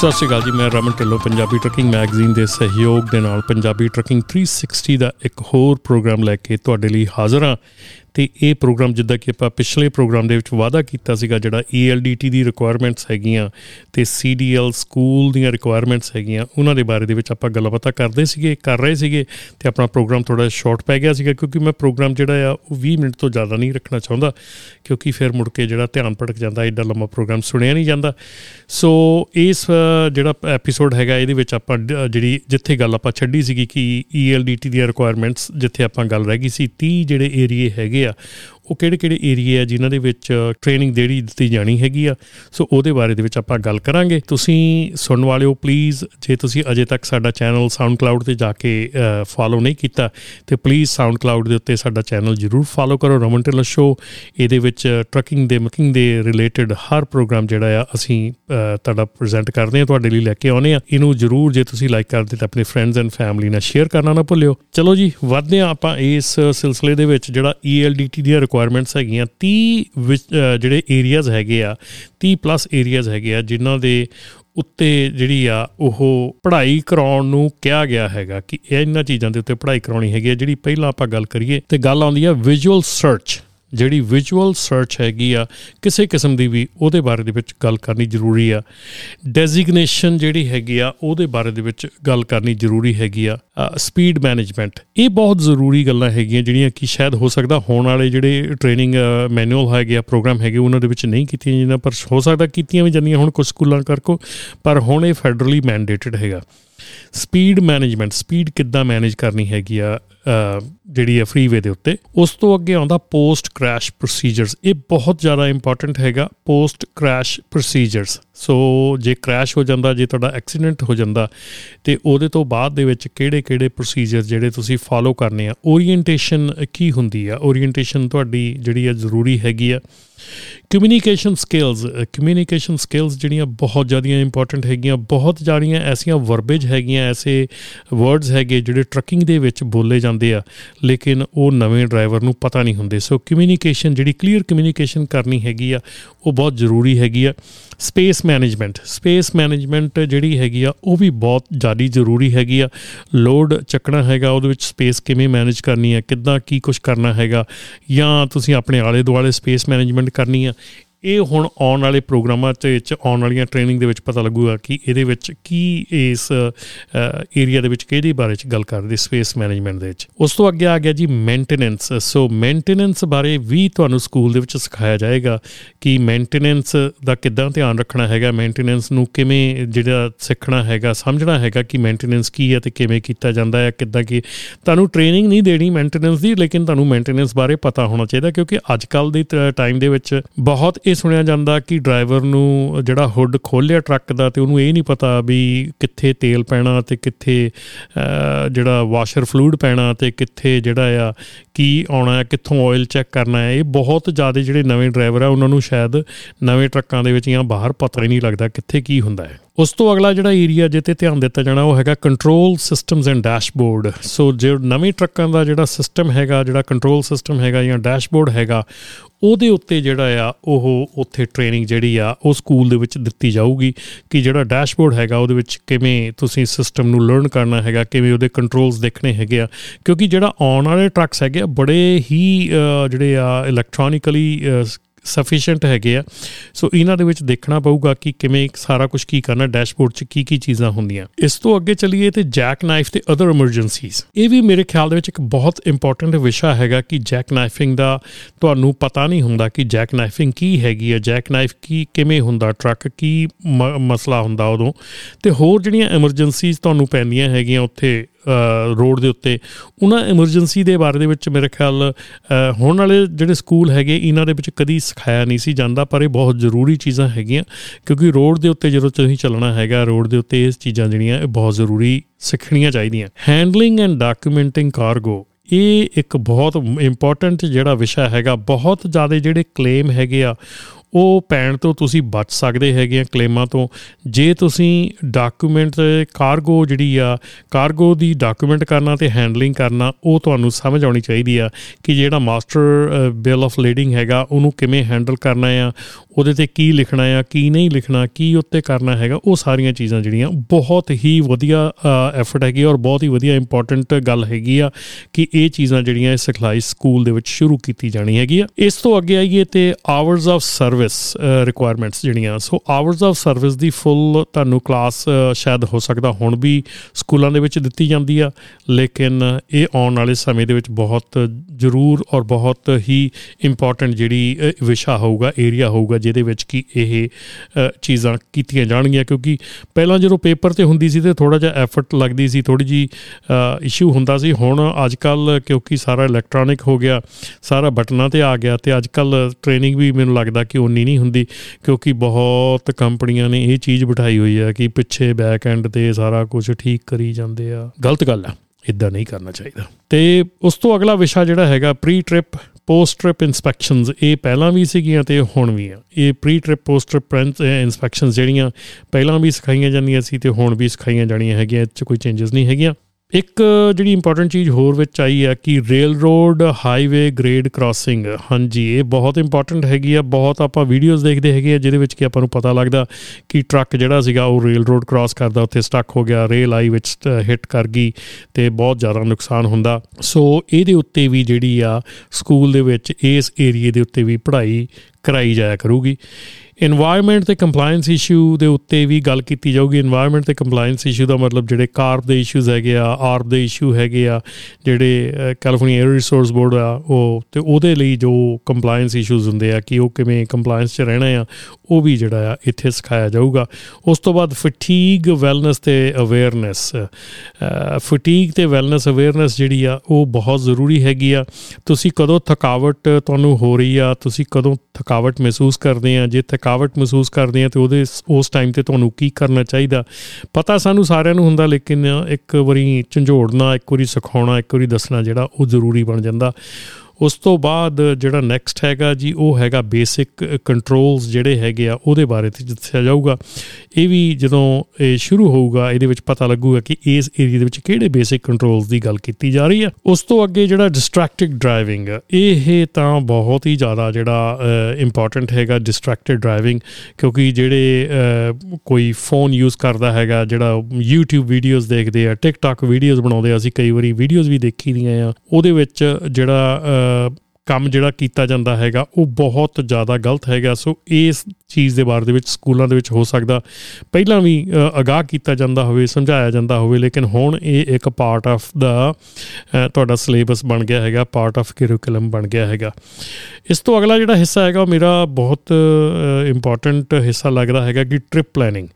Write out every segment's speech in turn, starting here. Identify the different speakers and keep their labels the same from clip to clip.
Speaker 1: ਸਤਿ ਸ਼੍ਰੀ ਅਕਾਲ ਜੀ, ਮੈਂ ਰਮਨ ਢਿੱਲੋਂ, ਪੰਜਾਬੀ ਟਰੱਕਿੰਗ ਮੈਗਜ਼ੀਨ ਦੇ ਸਹਿਯੋਗ ਦੇ ਨਾਲ ਪੰਜਾਬੀ ਟਰੱਕਿੰਗ 360 ਦਾ ਇੱਕ ਹੋਰ ਪ੍ਰੋਗਰਾਮ ਲੈ ਕੇ ਤੁਹਾਡੇ ਲਈ ਹਾਜ਼ਰ ਹਾਂ। ਤੇ ਇਹ ਪ੍ਰੋਗਰਾਮ ਜਿੱਦਾਂ ਕਿ ਆਪਾਂ ਪਿਛਲੇ ਪ੍ਰੋਗਰਾਮ ਦੇ ਵਿੱਚ ਵਾਅਦਾ ਕੀਤਾ ਸੀਗਾ, ਜਿਹੜਾ ELDT ਦੀ ਰਿਕੁਆਇਰਮੈਂਟਸ ਹੈਗੀਆਂ ਤੇ CDL ਸਕੂਲ ਦੀਆਂ ਰਿਕੁਆਇਰਮੈਂਟਸ ਹੈਗੀਆਂ, ਉਹਨਾਂ ਦੇ ਬਾਰੇ ਦੇ ਵਿੱਚ ਆਪਾਂ ਗੱਲਬਾਤ ਕਰਦੇ ਸੀਗੇ, ਕਰ ਰਹੇ ਸੀਗੇ ਤੇ ਆਪਣਾ ਪ੍ਰੋਗਰਾਮ ਥੋੜਾ ਸ਼ਾਰਟ ਪੈ ਗਿਆ ਸੀਗਾ, ਕਿਉਂਕਿ ਮੈਂ ਪ੍ਰੋਗਰਾਮ ਜਿਹੜਾ ਆ ਉਹ 20 ਮਿੰਟ ਤੋਂ ਜ਼ਿਆਦਾ ਨਹੀਂ ਰੱਖਣਾ ਚਾਹੁੰਦਾ, ਕਿਉਂਕਿ ਫਿਰ ਮੁੜ ਕੇ ਜਿਹੜਾ ਧਿਆਨ ਭਟਕ ਜਾਂਦਾ ਐਡਾ ਲੰਮਾ ਪ੍ਰੋਗਰਾਮ ਸੁਣਿਆ ਨਹੀਂ ਜਾਂਦਾ। ਸੋ ਇਸ ਜਿਹੜਾ ਐਪੀਸੋਡ ਹੈਗਾ, ਇਹਦੇ ਵਿੱਚ ਆਪਾਂ ਜਿਹੜੀ ਜਿੱਥੇ ਗੱਲ ਆਪਾਂ ਛੱਡੀ ਸੀਗੀ ਕਿ ELDT ਦੀਆਂ ਰਿਕੁਆਇਰਮੈਂਟਸ ਜਿੱਥੇ ਆਪਾਂ ਗੱਲ ਰਹਿ ਗਈ ਸੀ 30 ਜਿਹੜੇ ਏਰੀਏ ਹੈਗੇ ਹੈਗੇ ਆ ਉਹ ਕਿਹੜੇ ਕਿਹੜੇ ਏਰੀਆ ਆ ਜਿਨ੍ਹਾਂ ਦੇ ਵਿੱਚ ਟ੍ਰੇਨਿੰਗ ਦੇੜੀ ਦਿੱਤੀ ਜਾਣੀ ਹੈਗੀ ਆ? ਸੋ ਉਹਦੇ ਬਾਰੇ ਦੇ ਵਿੱਚ ਆਪਾਂ ਗੱਲ ਕਰਾਂਗੇ। ਤੁਸੀਂ ਸੁਣਨ ਵਾਲਿਓ ਪਲੀਜ਼ ਜੇ ਤੁਸੀਂ ਅਜੇ ਤੱਕ ਸਾਡਾ ਚੈਨਲ ਸਾਊਂਡ ਕਲਾਊਡ ਤੇ ਜਾ ਕੇ ਫਾਲੋ ਨਹੀਂ ਕੀਤਾ, ਤੇ ਪਲੀਜ਼ ਸਾਊਂਡ ਕਲਾਊਡ ਦੇ ਉੱਤੇ ਸਾਡਾ ਚੈਨਲ ਜਰੂਰ ਫਾਲੋ ਕਰੋ। ਰਮਨ ਟੇਲਰ ਸ਼ੋ ਇਹਦੇ ਵਿੱਚ ਟਰੱਕਿੰਗ ਦੇ ਮਕਿੰਗ ਦੇ ਰਿਲੇਟਡ ਹਰ ਪ੍ਰੋਗਰਾਮ ਜਿਹੜਾ ਆ, ਅਸੀਂ ਤੁਹਾਡਾ ਪ੍ਰੈਜ਼ੈਂਟ ਕਰਦੇ ਆ ਤੁਹਾਡੇ ਲਈ ਲੈ ਕੇ ਆਉਨੇ ਆ ਇਹਨੂੰ ਜਰੂਰ ਜੇ ਤੁਸੀਂ ਲਾਈਕ ਕਰਦੇ, ਤਾਂ ਆਪਣੇ ਫਰੈਂਡਸ ਐਂਡ ਫੈਮਿਲੀ ਨਾਲ ਸ਼ੇਅਰ ਕਰਨਾ ਨਾ ਭੁੱਲਿਓ। ਚਲੋ ਜੀ, ਵਧਦੇ ਆ ਆਪਾਂ ਇਸ ਸਿਲਸਿਲੇ ਦੇ ਵਿੱਚ, ਜਿਹੜਾ ELDT ਦੀਆਂ ਰਿਕੁਆਇਰਮੈਂਟਸ ਹੈਗੀਆਂ 30 ਜਿਹੜੇ ਏਰੀਆਜ਼ ਹੈਗੇ ਆ 30 ਪਲੱਸ ਏਰੀਆਜ਼ ਹੈਗੇ ਆ, ਜਿਨ੍ਹਾਂ ਦੇ ਉੱਤੇ ਜਿਹੜੀ ਆ, ਉਹ ਪੜ੍ਹਾਈ ਕਰਾਉਣ ਨੂੰ ਕਿਹਾ ਗਿਆ ਹੈਗਾ ਕਿ ਇਹਨਾਂ ਚੀਜ਼ਾਂ ਦੇ ਉੱਤੇ ਪੜ੍ਹਾਈ ਕਰਾਉਣੀ ਹੈਗੀ ਆ, ਜਿਹੜੀ ਪਹਿਲਾਂ ਆਪਾਂ ਗੱਲ ਕਰੀਏ ਤੇ ਗੱਲ ਆਉਂਦੀ ਆ ਵਿਜ਼ੂਅਲ ਸਰਚ ਜਿਹੜੀ ਵਿਜ਼ੂਅਲ ਸਰਚ ਹੈਗੀ ਆ, ਕਿਸੇ ਕਿਸਮ ਦੀ ਵੀ ਉਹਦੇ ਬਾਰੇ ਦੇ ਵਿੱਚ ਗੱਲ ਕਰਨੀ ਜ਼ਰੂਰੀ ਆ। ਡੈਜ਼ਿਗਨੇਸ਼ਨ ਜਿਹੜੀ ਹੈਗੀ ਆ, ਉਹਦੇ ਬਾਰੇ ਦੇ ਵਿੱਚ ਗੱਲ ਕਰਨੀ ਜ਼ਰੂਰੀ ਹੈਗੀ ਆ। ਸਪੀਡ ਮੈਨੇਜਮੈਂਟ ਇਹ ਬਹੁਤ ਜ਼ਰੂਰੀ ਗੱਲਾਂ ਹੈਗੀਆਂ ਜਿਹੜੀਆਂ ਕਿ ਸ਼ਾਇਦ ਹੋ ਸਕਦਾ ਹੋਣ ਵਾਲੇ ਜਿਹੜੇ ਟ੍ਰੇਨਿੰਗ ਮੈਨੂਅਲ ਹੈਗੇ ਆ ਪ੍ਰੋਗਰਾਮ ਹੈਗੇ, ਉਹਨਾਂ ਦੇ ਵਿੱਚ ਨਹੀਂ ਕੀਤੀਆਂ ਜਿੰਨਾ ਪਰ ਹੋ ਸਕਦਾ ਕੀਤੀਆਂ ਵੀ ਜਾਂਦੀਆਂ ਹੁਣ ਕੁਝ ਸਕੂਲਾਂ ਕਰਕੇ, ਪਰ ਹੁਣ ਇਹ ਫੈਡਰਲੀ ਮੈਂਡੇਟਡ ਹੈਗਾ। ਸਪੀਡ ਮੈਨੇਜਮੈਂਟ ਸਪੀਡ ਕਿੱਦਾਂ ਮੈਨੇਜ ਕਰਨੀ ਹੈਗੀ ਆ ਜਿਹੜੀ ਆ ਫ੍ਰੀਵੇ ਦੇ ਉੱਤੇ, ਉਸ ਤੋਂ ਅੱਗੇ ਆਉਂਦਾ ਪੋਸਟ ਕ੍ਰੈਸ਼ ਪ੍ਰੋਸੀਜਰਸ ਇਹ ਬਹੁਤ ਜ਼ਿਆਦਾ ਇੰਪੋਰਟੈਂਟ ਹੈਗਾ ਪੋਸਟ ਕ੍ਰੈਸ਼ ਪ੍ਰੋਸੀਜਰਸ ਸੋ ਜੇ ਕ੍ਰੈਸ਼ ਹੋ ਜਾਂਦਾ, ਜੇ ਤੁਹਾਡਾ ਐਕਸੀਡੈਂਟ ਹੋ ਜਾਂਦਾ, ਤੇ ਉਹਦੇ ਤੋਂ ਬਾਅਦ ਦੇ ਵਿੱਚ ਕਿਹੜੇ-ਕਿਹੜੇ ਪ੍ਰੋਸੀਜਰ ਜਿਹੜੇ ਤੁਸੀਂ ਫਾਲੋ ਕਰਨੇ ਆ? ਓਰੀਐਂਟੇਸ਼ਨ ਕੀ ਹੁੰਦੀ ਆ? ਓਰੀਐਂਟੇਸ਼ਨ ਤੁਹਾਡੀ ਜਿਹੜੀ ਆ ਜ਼ਰੂਰੀ ਹੈਗੀ ਆ। ਕਮਿਊਨੀਕੇਸ਼ਨ ਸਕਿੱਲਸ ਕਮਿਊਨੀਕੇਸ਼ਨ ਸਕਿੱਲਸ ਜਿਹੜੀਆਂ ਬਹੁਤ ਜ਼ਿਆਦੀਆਂ ਇੰਪੋਰਟੈਂਟ ਹੈਗੀਆਂ, ਬਹੁਤ ਜਾਣੀਆਂ ਐਸੀਆਂ ਵਰਬੇਜ ਹੈਗੀਆਂ, ਐਸੇ ਵਰਡਸ ਹੈਗੇ ਜਿਹੜੇ ਟਰੱਕਿੰਗ ਦੇ ਵਿੱਚ ਬੋਲੇ ਜਾਂਦੇ ਆ, ਲੇਕਿਨ ਉਹ ਨਵੇਂ ਡਰਾਈਵਰ ਨੂੰ ਪਤਾ ਨਹੀਂ ਹੁੰਦੇ। ਸੋ ਕਮਿਊਨੀਕੇਸ਼ਨ ਜਿਹੜੀ ਕਲੀਅਰ ਕਮਿਊਨੀਕੇਸ਼ਨ ਕਰਨੀ ਹੈਗੀ ਆ, ਉਹ ਬਹੁਤ ਜ਼ਰੂਰੀ ਹੈਗੀ ਆ। ਸਪੇਸ ਮੈਨੇਜਮੈਂਟ ਸਪੇਸ ਮੈਨੇਜਮੈਂਟ ਜਿਹੜੀ ਹੈਗੀ ਆ, ਉਹ ਵੀ ਬਹੁਤ ਜ਼ਿਆਦੀ ਜ਼ਰੂਰੀ ਹੈਗੀ ਆ। ਲੋਡ ਚੱਕਣਾ ਹੈਗਾ, ਉਹਦੇ ਵਿੱਚ ਸਪੇਸ ਕਿਵੇਂ ਮੈਨੇਜ ਕਰਨੀ ਹੈ ਕਿੱਦਾਂ ਕੀ ਕੁਝ ਕਰਨਾ ਹੈਗਾ, ਜਾਂ ਤੁਸੀਂ ਆਪਣੇ ਆਲੇ ਦੁਆਲੇ ਸਪੇਸ ਮੈਨੇਜਮੈਂਟ ਕਰਨੀ ਆ ਇਹ ਹੁਣ ਆਉਣ ਵਾਲੇ ਪ੍ਰੋਗਰਾਮਾਂ ਤੇ ਵਿੱਚ, ਆਉਣ ਵਾਲੀਆਂ ਟ੍ਰੇਨਿੰਗ ਦੇ ਵਿੱਚ ਪਤਾ ਲੱਗੂਗਾ ਕਿ ਇਹਦੇ ਵਿੱਚ ਕੀ ਇਸ ਏਰੀਆ ਦੇ ਵਿੱਚ ਕਿਹਦੇ ਬਾਰੇ ਚ ਗੱਲ ਕਰਦੇ ਸਪੇਸ ਮੈਨੇਜਮੈਂਟ ਦੇ ਵਿੱਚ। ਉਸ ਤੋਂ ਅੱਗੇ ਆ ਗਿਆ ਜੀ ਮੇਨਟੇਨੈਂਸ ਸੋ ਮੇਨਟੇਨੈਂਸ ਬਾਰੇ ਵੀ ਤੁਹਾਨੂੰ ਸਕੂਲ ਦੇ ਵਿੱਚ ਸਿਖਾਇਆ ਜਾਏਗਾ ਕਿ ਮੇਨਟੇਨੈਂਸ ਦਾ ਕਿੱਦਾਂ ਧਿਆਨ ਰੱਖਣਾ ਹੈਗਾ ਮੇਨਟੇਨੈਂਸ ਨੂੰ ਕਿਵੇਂ ਜਿਹੜਾ ਸਿੱਖਣਾ ਹੈਗਾ, ਸਮਝਣਾ ਹੈਗਾ ਕਿ ਮੇਨਟੇਨੈਂਸ ਕੀ ਹੈ ਤੇ ਕਿਵੇਂ ਕੀਤਾ ਜਾਂਦਾ ਹੈ, ਕਿੱਦਾਂ ਕਿ। ਤੁਹਾਨੂੰ ਟ੍ਰੇਨਿੰਗ ਨਹੀਂ ਦੇਣੀ ਮੇਨਟੇਨੈਂਸ ਦੀ, ਲੇਕਿਨ ਤੁਹਾਨੂੰ ਮੇਨਟੇਨੈਂਸ ਬਾਰੇ ਪਤਾ ਹੋਣਾ ਚਾਹੀਦਾ ਕਿਉਂਕਿ ਅੱਜ ਕੱਲ ਦੇ ਟਾਈਮ ਦੇ ਵਿੱਚ ਬਹੁਤ ਇਹ ਸੁਣਿਆ ਜਾਂਦਾ ਕਿ ਡਰਾਈਵਰ ਨੂੰ ਜਿਹੜਾ ਹੁੱਡ ਖੋਲਿਆ ਟਰੱਕ ਦਾ ਤੇ ਉਹਨੂੰ ਇਹ ਨਹੀਂ ਪਤਾ ਵੀ ਕਿੱਥੇ ਤੇਲ ਪੈਣਾ ਤੇ ਕਿੱਥੇ ਜਿਹੜਾ ਵਾਸ਼ਰ ਫਲੂਇਡ ਪੈਣਾ ਤੇ ਕਿੱਥੇ ਜਿਹੜਾ ਆ, ਕੀ ਆਉਣਾ ਹੈ, ਕਿੱਥੋਂ ਆਇਲ ਚੈੱਕ ਕਰਨਾ ਹੈ। ਇਹ ਬਹੁਤ ਜ਼ਿਆਦਾ ਜਿਹੜੇ ਨਵੇਂ ਡਰਾਈਵਰ ਆ, ਉਹਨਾਂ ਨੂੰ ਸ਼ਾਇਦ ਨਵੇਂ ਟਰੱਕਾਂ ਦੇ ਵਿੱਚ ਜਾਂ ਬਾਹਰ ਪਤਾ ਹੀ ਨਹੀਂ ਲੱਗਦਾ ਕਿੱਥੇ ਕੀ ਹੁੰਦਾ ਹੈ। ਉਸ ਤੋਂ ਅਗਲਾ ਜਿਹੜਾ ਏਰੀਆ ਜਿੱਤੇ ਧਿਆਨ ਦਿੱਤਾ ਜਾਣਾ, ਉਹ ਹੈਗਾ control systems and dashboard so ਜੇ ਨਵੇਂ ਟਰੱਕਾਂ ਦਾ ਜਿਹੜਾ ਸਿਸਟਮ ਹੈਗਾ, ਜਿਹੜਾ ਕੰਟਰੋਲ ਸਿਸਟਮ ਹੈਗਾ ਜਾਂ ਡੈਸ਼ਬੋਰਡ ਹੈਗਾ, ਉਹਦੇ ਉੱਤੇ ਜਿਹੜਾ ਆ, ਉਹ ਉੱਥੇ ਟ੍ਰੇਨਿੰਗ ਜਿਹੜੀ ਆ, ਉਹ ਸਕੂਲ ਦੇ ਵਿੱਚ ਦਿੱਤੀ ਜਾਊਗੀ ਕਿ ਜਿਹੜਾ ਡੈਸ਼ਬੋਰਡ ਹੈਗਾ, ਉਹਦੇ ਵਿੱਚ ਕਿਵੇਂ ਤੁਸੀਂ ਸਿਸਟਮ ਨੂੰ ਲਰਨ ਕਰਨਾ ਹੈਗਾ, ਕਿਵੇਂ ਉਹਦੇ ਕੰਟਰੋਲਸ ਦੇਖਣੇ ਹੈਗੇ ਆ। ਕਿਉਂਕਿ ਜਿਹੜਾ ਆਉਣ ਵਾਲੇ ਟਰੱਕਸ ਹੈਗੇ ਬੜੇ ਹੀ ਜਿਹੜੇ ਆ ਇਲੈਕਟ੍ਰੋਨਿਕਲੀ ਸਫੀਸ਼ੀਐਂਟ ਹੈਗੇ ਆ। ਸੋ ਇਹਨਾਂ ਦੇ ਵਿੱਚ ਦੇਖਣਾ ਪਊਗਾ ਕਿ ਕਿਵੇਂ ਸਾਰਾ ਕੁਝ ਕੀ ਕਰਨਾ ਡੈਸ਼ਬੋਰਡ 'ਚ ਕੀ ਕੀ ਚੀਜ਼ਾਂ ਹੁੰਦੀਆਂ। ਇਸ ਤੋਂ ਅੱਗੇ ਚੱਲੀਏ ਤੇ ਜੈਕ ਨਾਈਫ ਤੇ ਅਦਰ ਐਮਰਜੈਂਸੀਜ਼ ਇਹ ਵੀ ਮੇਰੇ ਖਿਆਲ ਦੇ ਵਿੱਚ ਇੱਕ ਬਹੁਤ ਇੰਪੋਰਟੈਂਟ ਵਿਸ਼ਾ ਹੈਗਾ ਕਿ ਜੈਕ ਨਾਈਫਿੰਗ ਦਾ ਤੁਹਾਨੂੰ ਪਤਾ ਨਹੀਂ ਹੁੰਦਾ ਕਿ ਜੈਕ ਨਾਈਫਿੰਗ ਕੀ ਹੈਗੀ ਹੈ ਜੈਕ ਨਾਈਫ ਕੀ ਕਿਵੇਂ ਹੁੰਦਾ ਟਰੱਕ ਕੀ ਮਸਲਾ ਹੁੰਦਾ ਉਦੋਂ। ਤੇ ਹੋਰ ਜਿਹੜੀਆਂ ਐਮਰਜੈਂਸੀਜ਼ ਤੁਹਾਨੂੰ ਪੈਂਦੀਆਂ ਹੈਗੀਆਂ ਉੱਥੇ ਰੋਡ ਦੇ ਉੱਤੇ। ਉਹਨਾਂ ਐਮਰਜੈਂਸੀ ਦੇ ਬਾਰੇ ਦੇ ਵਿੱਚ ਮੇਰੇ ਖਿਆਲ ਹੋਣ ਵਾਲੇ ਜਿਹੜੇ ਸਕੂਲ ਹੈਗੇ, ਇਹਨਾਂ ਦੇ ਵਿੱਚ ਕਦੀ ਸਿਖਾਇਆ ਨਹੀਂ ਸੀ ਜਾਂਦਾ, ਪਰ ਇਹ ਬਹੁਤ ਜ਼ਰੂਰੀ ਚੀਜ਼ਾਂ ਹੈਗੀਆਂ, ਕਿਉਂਕਿ ਰੋਡ ਦੇ ਉੱਤੇ ਜਦੋਂ ਤੁਸੀਂ ਚੱਲਣਾ ਹੈਗਾ, ਰੋਡ ਦੇ ਉੱਤੇ ਇਹ ਚੀਜ਼ਾਂ ਜਿਹੜੀਆਂ, ਇਹ ਬਹੁਤ ਜ਼ਰੂਰੀ ਸਿੱਖਣੀਆਂ ਚਾਹੀਦੀਆਂ। ਹੈਂਡਲਿੰਗ ਐਂਡ ਡਾਕੂਮੈਂਟਿੰਗ ਕਾਰਗੋ ਇਹ ਇੱਕ ਬਹੁਤ ਇੰਪੋਰਟੈਂਟ ਜਿਹੜਾ ਵਿਸ਼ਾ ਹੈਗਾ, ਬਹੁਤ ਜ਼ਿਆਦਾ ਜਿਹੜੇ ਕਲੇਮ ਹੈਗੇ ਆ ਉਹ ਪੈਣ ਤੋਂ ਤੁਸੀਂ ਬਚ ਸਕਦੇ ਹੈਗੇ ਆ ਕਲੇਮਾਂ ਤੋਂ। ਜੇ ਤੁਸੀਂ ਡਾਕੂਮੈਂਟ ਕਾਰਗੋ ਜਿਹੜੀ ਆ ਕਾਰਗੋ ਦੀ ਡਾਕੂਮੈਂਟ ਕਰਨਾ ਤੇ ਹੈਂਡਲਿੰਗ ਕਰਨਾ, ਉਹ ਤੁਹਾਨੂੰ ਸਮਝ ਆਉਣੀ ਚਾਹੀਦੀ ਆ ਕਿ ਜਿਹੜਾ ਮਾਸਟਰ ਬਿਲ ਆਫ ਲੀਡਿੰਗ ਹੈਗਾ, ਉਹਨੂੰ ਕਿਵੇਂ ਹੈਂਡਲ ਕਰਨਾ ਆ ਉਹਦੇ ਤੇ ਕੀ ਲਿਖਣਾ ਆ, ਕੀ ਨਹੀਂ ਲਿਖਣਾ, ਕੀ ਉੱਤੇ ਕਰਨਾ ਹੈਗਾ, ਉਹ ਸਾਰੀਆਂ ਚੀਜ਼ਾਂ ਜਿਹੜੀਆਂ ਬਹੁਤ ਹੀ ਵਧੀਆ ਐਫਰਟ ਹੈਗੀ ਔਰ ਬਹੁਤ ਹੀ ਵਧੀਆ ਇੰਪੋਰਟੈਂਟ ਗੱਲ ਹੈਗੀ ਆ ਕਿ ਇਹ ਚੀਜ਼ਾਂ ਜਿਹੜੀਆਂ ਸਿਖਲਾਈ ਸਕੂਲ ਦੇ ਵਿੱਚ ਸ਼ੁਰੂ ਕੀਤੀ ਜਾਣੀ ਹੈਗੀ ਆ। ਇਸ ਤੋਂ ਅੱਗੇ ਆਈਏ ਤੇ ਆਵਰਸ ਆਫ ਸਰਵਿਸ ਰਿਕੁਆਇਰਮੈਂਟਸ ਜਿਹੜੀਆਂ, ਸੋ ਆਵਰਸ ਆਫ ਸਰਵਿਸ ਦੀ ਫੁੱਲ ਤੁਹਾਨੂੰ ਕਲਾਸ ਸ਼ਾਇਦ ਹੋ ਸਕਦਾ ਹੁਣ ਵੀ ਸਕੂਲਾਂ ਦੇ ਵਿੱਚ ਦਿੱਤੀ ਜਾਂਦੀ ਆ, ਲੇਕਿਨ ਇਹ ਆਉਣ ਵਾਲੇ ਸਮੇਂ ਦੇ ਵਿੱਚ ਬਹੁਤ ਜ਼ਰੂਰ ਔਰ ਬਹੁਤ ਹੀ ਇੰਪੋਰਟੈਂਟ ਜਿਹੜੀ ਵਿਸ਼ਾ ਹੋਊਗਾ ਏਰੀਆ ਹੋਊਗਾ ਜਿਹਦੇ ਵਿੱਚ ਕੀ ਇਹ ਚੀਜ਼ਾਂ ਕੀਤੀਆਂ ਜਾਣਗੀਆਂ ਕਿਉਂਕਿ ਪਹਿਲਾਂ ਜਦੋਂ ਪੇਪਰ ਤੇ ਹੁੰਦੀ ਸੀ ਤੇ ਥੋੜਾ ਜਿਹਾ ਐਫਰਟ ਲੱਗਦੀ ਸੀ ਥੋੜੀ ਜੀ ਇਸ਼ੂ ਹੁੰਦਾ ਸੀ। ਹੁਣ ਅੱਜ ਕੱਲ ਕਿਉਂਕਿ ਸਾਰਾ ਇਲੈਕਟ੍ਰੋਨਿਕ ਹੋ ਗਿਆ, ਸਾਰਾ ਬਟਨਾਂ ਤੇ ਆ ਗਿਆ ਤੇ ਅੱਜ ਕੱਲ ਟ੍ਰੇਨਿੰਗ ਵੀ ਮੈਨੂੰ ਲੱਗਦਾ ਕਿ ਉਨੀ ਨਹੀਂ ਹੁੰਦੀ ਕਿਉਂਕਿ ਬਹੁਤ ਕੰਪਨੀਆਂ ਨੇ ਇਹ ਚੀਜ਼ ਬਿਠਾਈ ਹੋਈ ਹੈ ਕਿ ਪਿੱਛੇ ਬੈਕ ਐਂਡ ਤੇ ਸਾਰਾ ਕੁਝ ਠੀਕ ਕਰੀ ਜਾਂਦੇ ਆ। ਗਲਤ ਗੱਲ ਆ ਇਦਾਂ ਨਹੀਂ ਕਰਨਾ ਚਾਹੀਦਾ। ਤੇ ਉਸ ਤੋਂ ਅਗਲਾ ਵਿਸ਼ਾ ਜਿਹੜਾ ਹੈਗਾ pre trip post trip inspections ਇਹ ਪਹਿਲਾਂ ਵੀ ਸੀਗੀਆਂ ਤੇ ਹੁਣ ਵੀ ਆ। ਇਹ pre trip post trip inspections ਜਿਹੜੀਆਂ ਪਹਿਲਾਂ ਵੀ ਸਿਖਾਈਆਂ ਜਾਂਦੀਆਂ ਸੀ ਤੇ ਹੁਣ ਵੀ ਸਿਖਾਈਆਂ ਜਾਣੀਆਂ ਹੈਗੀਆਂ, ਇਹ 'ਚ ਕੋਈ ਚੇਂਜਸ ਨਹੀਂ ਹੈਗੀਆਂ। ਇੱਕ ਜਿਹੜੀ ਇੰਪੋਰਟੈਂਟ ਚੀਜ਼ ਹੋਰ ਵਿੱਚ ਆਈ ਹੈ ਕਿ railroad highway grade crossing ਹਾਂਜੀ, ਇਹ ਬਹੁਤ ਇੰਪੋਰਟੈਂਟ ਹੈਗੀ ਆ, ਬਹੁਤ ਆਪਾਂ ਵੀਡੀਓਜ਼ ਦੇਖਦੇ ਹੈਗੇ ਆ, ਜਿਹਦੇ ਵਿੱਚ ਕਿ ਆਪਾਂ ਨੂੰ ਪਤਾ ਲੱਗਦਾ ਕਿ ਟਰੱਕ ਜਿਹੜਾ ਸੀਗਾ ਉਹ ਰੇਲ ਰੋਡ ਕ੍ਰਾਸ ਕਰਦਾ, ਉੱਥੇ ਸਟਕ ਹੋ ਗਿਆ ਰੇਲ ਆਈ ਵਿੱਚ ਹਿੱਟ ਕਰ ਗਈ ਤੇ ਬਹੁਤ ਜ਼ਿਆਦਾ ਨੁਕਸਾਨ ਹੁੰਦਾ। ਸੋ ਇਹਦੇ ਉੱਤੇ ਵੀ ਜਿਹੜੀ ਆ ਸਕੂਲ ਦੇ ਵਿੱਚ ਇਸ ਏਰੀਏ ਦੇ ਉੱਤੇ ਵੀ ਪੜ੍ਹਾਈ ਕਰਾਈ ਜਾਇਆ ਕਰੂਗੀ। এনवायरमेंट ਤੇ ਕੰਪਲਾਈਂਸ ਇਸ਼ੂ ਦੇ ਉੱਤੇ ਵੀ ਗੱਲ ਕੀਤੀ ਜਾਊਗੀ। এনवायरमेंट ਤੇ ਕੰਪਲਾਈਂਸ ਇਸ਼ੂ ਦਾ ਮਤਲਬ ਜਿਹੜੇ ਕਾਰਪ ਦੇ ਇਸ਼ੂਜ਼ ਹੈਗੇ ਆ ਆਰਪ ਦੇ ਇਸ਼ੂ ਹੈਗੇ ਆ, ਜਿਹੜੇ ਕੈਲੀਫੋਰਨੀਆ 에ਅਰ ਰਿਸੋਰਸ ਬੋਰਡ ਆ, ਉਹ ਤੇ ਉਹਦੇ ਲਈ ਜੋ ਕੰਪਲਾਈਂਸ ਇਸ਼ੂਜ਼ ਹੁੰਦੇ ਆ, ਕਿ ਉਹ ਕਿਵੇਂ ਕੰਪਲਾਈਂਸ 'ਚ ਰਹਿਣਾ ਆ, ਉਹ ਵੀ ਜਿਹੜਾ ਆ ਇੱਥੇ ਸਿਖਾਇਆ ਜਾਊਗਾ। ਉਸ ਤੋਂ ਬਾਅਦ ਫਟੀਗ ਵੈਲਨੈਸ ਤੇ ਅਵੇਅਰਨੈਸ ਫਟੀਗ ਤੇ ਵੈਲਨੈਸ ਅਵੇਅਰਨੈਸ ਜਿਹੜੀ ਆ, ਉਹ ਬਹੁਤ ਜ਼ਰੂਰੀ ਹੈਗੀ ਆ। ਤੁਸੀਂ ਕਦੋਂ ਥਕਾਵਟ ਤੁਹਾਨੂੰ ਹੋ ਰਹੀ ਆ, ਤੁਸੀਂ ਕਦੋਂ ਥਕਾਵਟ ਮਹਿਸੂਸ ਕਰਦੇ ਆ, ਜੇ ਥਕਾਵਟ ਥਕਾਵਟ ਮਹਿਸੂਸ ਕਰਦੇ ਆ ਤੇ ਉਹਦੇ ਉਸ ਟਾਈਮ ਤੇ ਤੁਹਾਨੂੰ ਕੀ ਕਰਨਾ ਚਾਹੀਦਾ? ਪਤਾ ਸਾਨੂੰ ਸਾਰਿਆਂ ਨੂੰ ਹੁੰਦਾ, ਲੇਕਿਨ ਇੱਕ ਵਾਰੀ ਝੰਜੋੜਨਾ, ਇੱਕ ਵਾਰੀ ਸਿਖਾਉਣਾ, ਇੱਕ ਵਾਰੀ ਦੱਸਣਾ ਜਿਹੜਾ ਉਹ ਜ਼ਰੂਰੀ ਬਣ ਜਾਂਦਾ। ਉਸ ਤੋਂ ਬਾਅਦ ਜਿਹੜਾ ਨੈਕਸਟ ਹੈਗਾ ਜੀ, ਉਹ ਹੈਗਾ ਬੇਸਿਕ ਕੰਟਰੋਲਸ ਜਿਹੜੇ ਹੈਗੇ ਆ, ਉਹਦੇ ਬਾਰੇ ਤੇ ਦੱਸਿਆ ਜਾਊਗਾ। ਇਹ ਵੀ ਜਦੋਂ ਇਹ ਸ਼ੁਰੂ ਹੋਊਗਾ, ਇਹਦੇ ਵਿੱਚ ਪਤਾ ਲੱਗੂਗਾ ਕਿ ਇਸ ਏਰੀਆ ਦੇ ਵਿੱਚ ਕਿਹੜੇ ਬੇਸਿਕ ਕੰਟਰੋਲਸ ਦੀ ਗੱਲ ਕੀਤੀ ਜਾ ਰਹੀ ਹੈ ਉਸ ਤੋਂ ਅੱਗੇ ਜਿਹੜਾ ਡਿਸਟਰੈਕਟਿਡ ਡਰਾਈਵਿੰਗ ਇਹ ਤਾਂ ਬਹੁਤ ਹੀ ਜ਼ਿਆਦਾ ਜਿਹੜਾ ਇੰਪੋਰਟੈਂਟ ਹੈਗਾ ਡਿਸਟਰੈਕਟਿਡ ਡਰਾਈਵਿੰਗ ਕਿਉਂਕਿ ਜਿਹੜੇ ਕੋਈ ਫੋਨ ਯੂਜ਼ ਕਰਦਾ ਹੈਗਾ, ਜਿਹੜਾ YouTube ਵੀਡੀਓਜ਼ ਦੇਖਦੇ ਆ, TikTok ਵੀਡੀਓਜ਼ ਬਣਾਉਂਦੇ ਆ, ਅਸੀਂ ਕਈ ਵਾਰੀ ਵੀਡੀਓਜ਼ ਵੀ ਦੇਖੀ ਦੀਆਂ ਆ, ਉਹਦੇ ਵਿੱਚ ਜਿਹੜਾ ਕੰਮ ਜਿਹੜਾ ਕੀਤਾ ਜਾਂਦਾ ਹੈਗਾ, ਉਹ ਬਹੁਤ ਜ਼ਿਆਦਾ ਗਲਤ ਹੈਗਾ। ਸੋ ਇਸ ਚੀਜ਼ ਦੇ ਬਾਰੇ ਦੇ ਵਿੱਚ ਸਕੂਲਾਂ ਦੇ ਵਿੱਚ ਹੋ ਸਕਦਾ। ਪਹਿਲਾਂ ਵੀ ਅਗਾਹ ਕੀਤਾ ਜਾਂਦਾ ਹੋਵੇ, ਸਮਝਾਇਆ ਜਾਂਦਾ ਹੋਵੇ, ਲੇਕਿਨ ਹੁਣ ਇਹ ਇੱਕ ਪਾਰਟ ਆਫ ਦਾ ਤੁਹਾਡਾ ਸਿਲੇਬਸ ਬਣ ਗਿਆ ਹੈਗਾ ਪਾਰਟ ਆਫ ਕਰਿਕੂਲਮ ਬਣ ਗਿਆ ਹੈਗਾ। ਇਸ ਤੋਂ ਅਗਲਾ ਜਿਹੜਾ ਹਿੱਸਾ ਹੈਗਾ, ਉਹ ਮੇਰਾ ਬਹੁਤ ਇੰਪੋਰਟੈਂਟ ਹਿੱਸਾ ਲੱਗਦਾ ਹੈਗਾ ਕਿ ਟ੍ਰਿਪ ਪਲੈਨਿੰਗ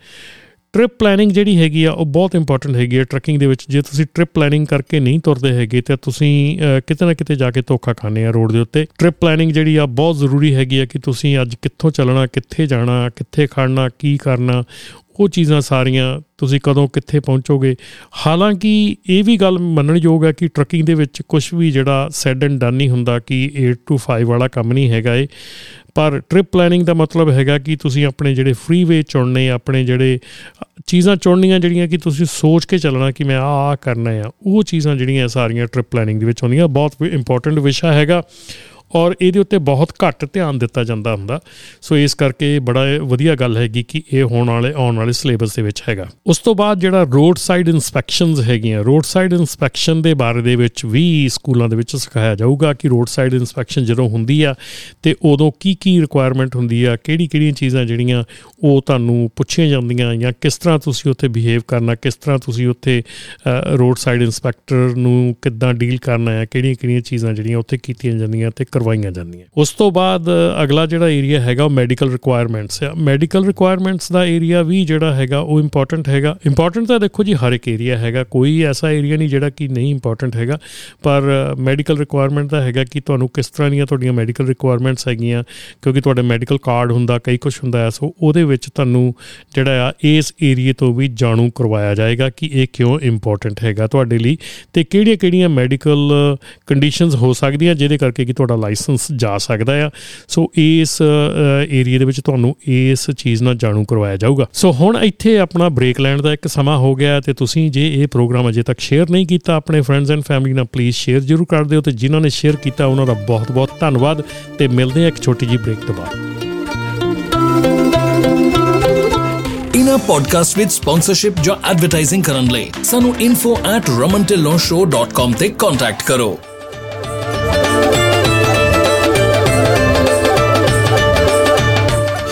Speaker 1: ਟ੍ਰਿਪ ਪਲੈਨਿੰਗ ਜਿਹੜੀ ਹੈਗੀ ਆ, ਉਹ ਬਹੁਤ ਇੰਪੋਰਟੈਂਟ ਹੈਗੀ ਹੈ ਟਰੈਕਿੰਗ ਦੇ ਵਿੱਚ। ਜੇ ਤੁਸੀਂ ਟ੍ਰਿਪ ਪਲੈਨਿੰਗ ਕਰਕੇ ਨਹੀਂ ਤੁਰਦੇ ਹੈਗੇ, ਤੇ ਤੁਸੀਂ ਕਿਤੇ ਨਾ ਕਿਤੇ ਜਾ ਕੇ ਧੋਖਾ ਖਾਣੇ ਆ ਰੋਡ ਦੇ ਉੱਤੇ। ਟ੍ਰਿਪ ਪਲੈਨਿੰਗ ਜਿਹੜੀ ਆ, ਬਹੁਤ ਜ਼ਰੂਰੀ ਹੈਗੀ ਆ ਕਿ ਤੁਸੀਂ ਅੱਜ ਕਿੱਥੋਂ ਚੱਲਣਾ, ਕਿੱਥੇ ਜਾਣਾ, ਕਿੱਥੇ ਖੜਨਾ, ਕੀ ਕਰਨਾ, ਉਹ ਚੀਜ਼ਾਂ ਸਾਰੀਆਂ ਤੁਸੀਂ ਕਦੋਂ ਕਿੱਥੇ ਪਹੁੰਚੋਗੇ। ਹਾਲਾਂਕਿ ਇਹ ਵੀ ਗੱਲ ਮੰਨਣਯੋਗ ਹੈ ਕਿ ਟਰੱਕਿੰਗ ਦੇ ਵਿੱਚ ਕੁਝ ਵੀ ਜਿਹੜਾ ਸੈਡ ਐਂਡ ਡਨ ਨਹੀਂ ਹੁੰਦਾ ਕਿ 8 ਟੂ 5 ਵਾਲਾ ਕੰਮ ਨਹੀਂ ਹੈਗਾ ਇਹ। ਪਰ ਟ੍ਰਿਪ ਪਲੈਨਿੰਗ ਦਾ ਮਤਲਬ ਹੈਗਾ ਕਿ ਤੁਸੀਂ ਆਪਣੇ ਜਿਹੜੇ ਫ੍ਰੀਵੇ ਚੁਣਨੇ, ਆਪਣੇ ਜਿਹੜੇ ਚੀਜ਼ਾਂ ਚੁਣਨੀਆਂ ਜਿਹੜੀਆਂ ਕਿ ਤੁਸੀਂ ਸੋਚ ਕੇ ਚੱਲਣਾ ਕਿ ਮੈਂ ਆਹ ਆ ਕਰਨਾ ਆ, ਉਹ ਚੀਜ਼ਾਂ ਜਿਹੜੀਆਂ ਸਾਰੀਆਂ ਟ੍ਰਿਪ ਪਲੈਨਿੰਗ ਦੇ ਵਿੱਚ ਹੁੰਦੀਆਂ, ਬਹੁਤ ਇੰਪੋਰਟੈਂਟ ਵਿਸ਼ਾ ਹੈਗਾ। ਔਰ ਇਹਦੇ ਉੱਤੇ ਬਹੁਤ ਘੱਟ ਧਿਆਨ ਦਿੱਤਾ ਜਾਂਦਾ ਹੁੰਦਾ। ਸੋ ਇਸ ਕਰਕੇ ਬੜਾ ਵਧੀਆ ਗੱਲ ਹੈਗੀ ਕਿ ਇਹ ਹੋਣ ਵਾਲੇ, ਆਉਣ ਵਾਲੇ ਸਿਲੇਬਸ ਦੇ ਵਿੱਚ ਹੈਗਾ। ਉਸ ਤੋਂ ਬਾਅਦ ਜਿਹੜਾ ਰੋਡ ਸਾਈਡ ਇਨਸਪੈਕਸ਼ਨਸ ਹੈਗੀਆਂ ਰੋਡ ਸਾਈਡ ਇਨਸਪੈਕਸ਼ਨ ਦੇ ਬਾਰੇ ਦੇ ਵਿੱਚ ਵੀ ਸਕੂਲਾਂ ਦੇ ਵਿੱਚ ਸਿਖਾਇਆ ਜਾਊਗਾ ਕਿ ਰੋਡ ਸਾਈਡ ਇਨਸਪੈਕਸ਼ਨ ਜਦੋਂ ਹੁੰਦੀ ਆ ਤੇ ਉਦੋਂ ਕੀ ਕੀ ਰਿਕੁਆਇਰਮੈਂਟ ਹੁੰਦੀ ਆ ਕਿਹੜੀ ਕਿਹੜੀਆਂ ਚੀਜ਼ਾਂ ਜਿਹੜੀਆਂ ਉਹ ਤੁਹਾਨੂੰ ਪੁੱਛੀਆਂ ਜਾਂਦੀਆਂ ਜਾਂ ਕਿਸ ਤਰ੍ਹਾਂ ਤੁਸੀਂ ਉੱਥੇ ਬਿਹੇਵ ਕਰਨਾ, ਕਿਸ ਤਰ੍ਹਾਂ ਤੁਸੀਂ ਉੱਥੇ ਰੋਡ ਸਾਈਡ ਇਨਸਪੈਕਟਰ ਨੂੰ ਕਿੱਦਾਂ ਡੀਲ ਕਰਨਾ ਹੈ ਕਿਹੜੀਆਂ ਕਿਹੜੀਆਂ ਚੀਜ਼ਾਂ ਜਿਹੜੀਆਂ ਉੱਥੇ ਕੀਤੀਆਂ ਜਾਂਦੀਆਂ ਤੇ ਕਰਵਾਈਆਂ ਜਾਂਦੀਆਂ। ਉਸ ਤੋਂ ਬਾਅਦ ਅਗਲਾ ਜਿਹੜਾ ਏਰੀਆ ਹੈਗਾ ਉਹ ਮੈਡੀਕਲ ਰਿਕੁਆਇਰਮੈਂਟਸ ਆ। ਮੈਡੀਕਲ ਰਿਕੁਆਇਰਮੈਂਟਸ ਦਾ ਏਰੀਆ ਵੀ ਜਿਹੜਾ ਹੈਗਾ ਉਹ ਇੰਪੋਰਟੈਂਟ ਹੈਗਾ। ਇੰਪੋਰਟੈਂਟ ਤਾਂ ਦੇਖੋ ਜੀ ਹਰ ਇੱਕ ਏਰੀਆ ਹੈਗਾ। ਕੋਈ ਐਸਾ ਏਰੀਆ ਨਹੀਂ ਜਿਹੜਾ ਕਿ ਨਹੀਂ ਇੰਪੋਰਟੈਂਟ ਹੈਗਾ। ਪਰ ਮੈਡੀਕਲ ਰਿਕੁਆਇਰਮੈਂਟ ਦਾ ਹੈਗਾ ਕਿ ਤੁਹਾਨੂੰ ਕਿਸ ਤਰ੍ਹਾਂ ਦੀਆਂ ਤੁਹਾਡੀਆਂ ਮੈਡੀਕਲ ਰਿਕੁਆਇਰਮੈਂਟਸ ਹੈਗੀਆਂ, ਕਿਉਂਕਿ ਤੁਹਾਡਾ ਮੈਡੀਕਲ ਕਾਰਡ ਹੁੰਦਾ, ਕਈ ਕੁਝ ਹੁੰਦਾ ਸੋ ਉਹਦੇ ਵਿੱਚ ਤੁਹਾਨੂੰ ਜਿਹੜਾ ਆ, ਇਸ ਏਰੀਏ ਤੋਂ ਵੀ ਜਾਣੂ ਕਰਵਾਇਆ ਜਾਏਗਾ ਕਿ ਇਹ ਕਿਉਂ ਇੰਪੋਰਟੈਂਟ ਹੈਗਾ ਤੁਹਾਡੇ ਲਈ ਤੇ ਕਿਹੜੀਆਂ-ਕਿਹੜੀਆਂ ਮੈਡੀਕਲ ਕੰਡੀਸ਼ਨਸ ਹੋ ਸਕਦੀਆਂ, ਜਿਹਦੇ ਕਰਕੇ ਕਿ ਤੁਹਾਡਾ ਲਾਇਸੈਂਸ ਜਾ ਸਕਦਾ ਆ। ਸੋ ਇਸ ਏਰੀਆ ਦੇ ਵਿੱਚ ਤੁਹਾਨੂੰ ਇਸ ਚੀਜ਼ ਨਾਲ ਜਾਣੂ ਕਰਵਾਇਆ ਜਾਊਗਾ। ਸੋ ਹੁਣ ਇੱਥੇ ਆਪਣਾ ਬ੍ਰੇਕ ਲੈਣ ਦਾ ਇੱਕ ਸਮਾਂ ਹੋ ਗਿਆ ਤੇ ਤੁਸੀਂ ਜੇ ਇਹ ਪ੍ਰੋਗਰਾਮ ਅਜੇ ਤੱਕ ਸ਼ੇਅਰ ਨਹੀਂ ਕੀਤਾ, ਆਪਣੇ ਫਰੈਂਡਸ ਐਂਡ ਫੈਮਿਲੀ ਨਾਲ ਪਲੀਜ਼ ਸ਼ੇਅਰ ਜ਼ਰੂਰ ਕਰ ਦਿਓ ਤੇ ਜਿਨ੍ਹਾਂ ਨੇ ਸ਼ੇਅਰ ਕੀਤਾ, ਉਹਨਾਂ ਦਾ ਬਹੁਤ-ਬਹੁਤ ਧੰਨਵਾਦ ਤੇ ਮਿਲਦੇ ਆ ਇੱਕ ਛੋਟੀ ਜੀ ਬ੍ਰੇਕ ਤੋਂ ਬਾਅਦ।
Speaker 2: ਇਨਾ ਪੋਡਕਾਸਟ ਵਿਦ ਸਪਾਂਸਰਸ਼ਿਪ ਜਾਂ ਐਡਵਰਟਾਈਜ਼ਿੰਗ ਕਰਨ ਲਈ ਸਾਨੂੰ info@ramantillonshow.com ਤੇ ਕੰਟੈਕਟ ਕਰੋ।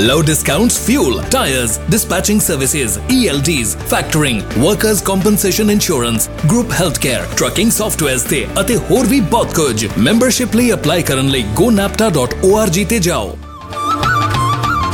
Speaker 2: Low discounts, fuel, tires, dispatching services, ELDs, factoring, workers' compensation insurance, group healthcare, trucking softwares ਤੇ ਅਤੇ ਹੋਰ ਵੀ ਬਹੁਤ ਕੁਝ ਮੈਂਬਰਸ਼ਿਪ ਲਈ ਅਪਲਾਈ ਕਰਨ ਲਈ gonapta.org ਤੇ ਜਾਓ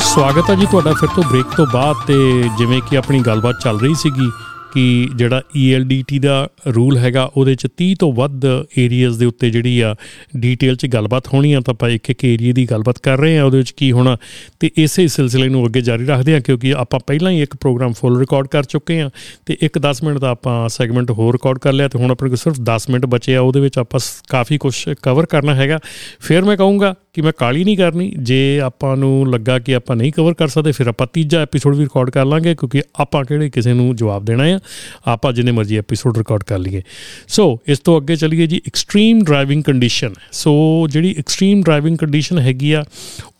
Speaker 1: ਸਵਾਗਤ ਹੈ ਜੀ ਤੁਹਾਡਾ ਫਿਰ ਤੋਂ ਬ੍ਰੇਕ ਤੋਂ ਬਾਅਦ ਤੇ ਜਿਵੇਂ ਕਿ ਆਪਣੀ ਗੱਲਬਾਤ ਚੱਲ ਰਹੀ ਸੀਗੀ ਕਿ ਜਿਹੜਾ ELDT ਦਾ ਰੂਲ ਹੈਗਾ, ਉਹਦੇ ਚ 30 ਤੋਂ ਵੱਧ ਏਰੀਆਜ਼ ਦੇ ਉੱਤੇ ਜਿਹੜੀ ਆ ਡੀਟੇਲ ਚ ਗੱਲਬਾਤ ਹੋਣੀ ਆ, ਤਾਂ ਆਪਾਂ ਇੱਕ ਇੱਕ ਏਰੀਆ ਦੀ ਗੱਲਬਾਤ ਕਰ ਰਹੇ ਆ, ਉਹਦੇ ਵਿੱਚ ਕੀ ਹੋਣਾ। ਤੇ ਇਸੇ ਸਿਲਸਿਲੇ ਨੂੰ ਅੱਗੇ ਜਾਰੀ ਰੱਖਦੇ ਆ, ਕਿਉਂਕਿ ਆਪਾਂ ਪਹਿਲਾਂ ਹੀ ਇੱਕ ਪ੍ਰੋਗਰਾਮ ਫੁੱਲ ਰਿਕਾਰਡ ਕਰ ਚੁੱਕੇ ਆ, ਤੇ ਇੱਕ 10 ਮਿੰਟ ਦਾ ਆਪਾਂ ਸੈਗਮੈਂਟ ਹੋਰ ਰਿਕਾਰਡ ਕਰ ਲਿਆ, ਤੇ ਹੁਣ ਆਪਣੇ ਕੋਲ ਸਿਰਫ 10 ਮਿੰਟ ਬਚੇ ਆ, ਉਹਦੇ ਵਿੱਚ ਆਪਾਂ ਕਾਫੀ ਕੁਝ ਕਵਰ ਕਰਨਾ ਹੈਗਾ। ਫਿਰ ਮੈਂ ਕਹੂੰਗਾ ਕਿ ਮੈਂ ਕਾਲੀ ਨਹੀਂ ਕਰਨੀ, ਜੇ ਆਪਾਂ ਨੂੰ ਲੱਗਾ ਕਿ ਆਪਾਂ ਨਹੀਂ ਕਵਰ ਕਰ ਸਕਦੇ, ਫਿਰ ਆਪਾਂ ਤੀਜਾ ਐਪੀਸੋਡ ਵੀ ਰਿਕਾਰਡ ਕਰ ਲਾਂਗੇ, ਕਿਉਂਕਿ ਆਪਾਂ ਕਿਹੜੇ ਕਿਸੇ ਨੂੰ ਜਵਾਬ ਦੇਣਾ ਆ, ਆਪਾਂ ਜਿੰਨੇ ਮਰਜ਼ੀ ਐਪੀਸੋਡ ਰਿਕਾਰਡ ਕਰ ਲਈਏ। ਸੋ ਇਸ ਤੋਂ ਅੱਗੇ ਚੱਲੀਏ ਜੀ ਐਕਸਟ੍ਰੀਮ ਡਰਾਈਵਿੰਗ ਕੰਡੀਸ਼ਨ ਸੋ ਜਿਹੜੀ ਐਕਸਟ੍ਰੀਮ ਡਰਾਈਵਿੰਗ ਕੰਡੀਸ਼ਨ ਹੈਗੀ ਆ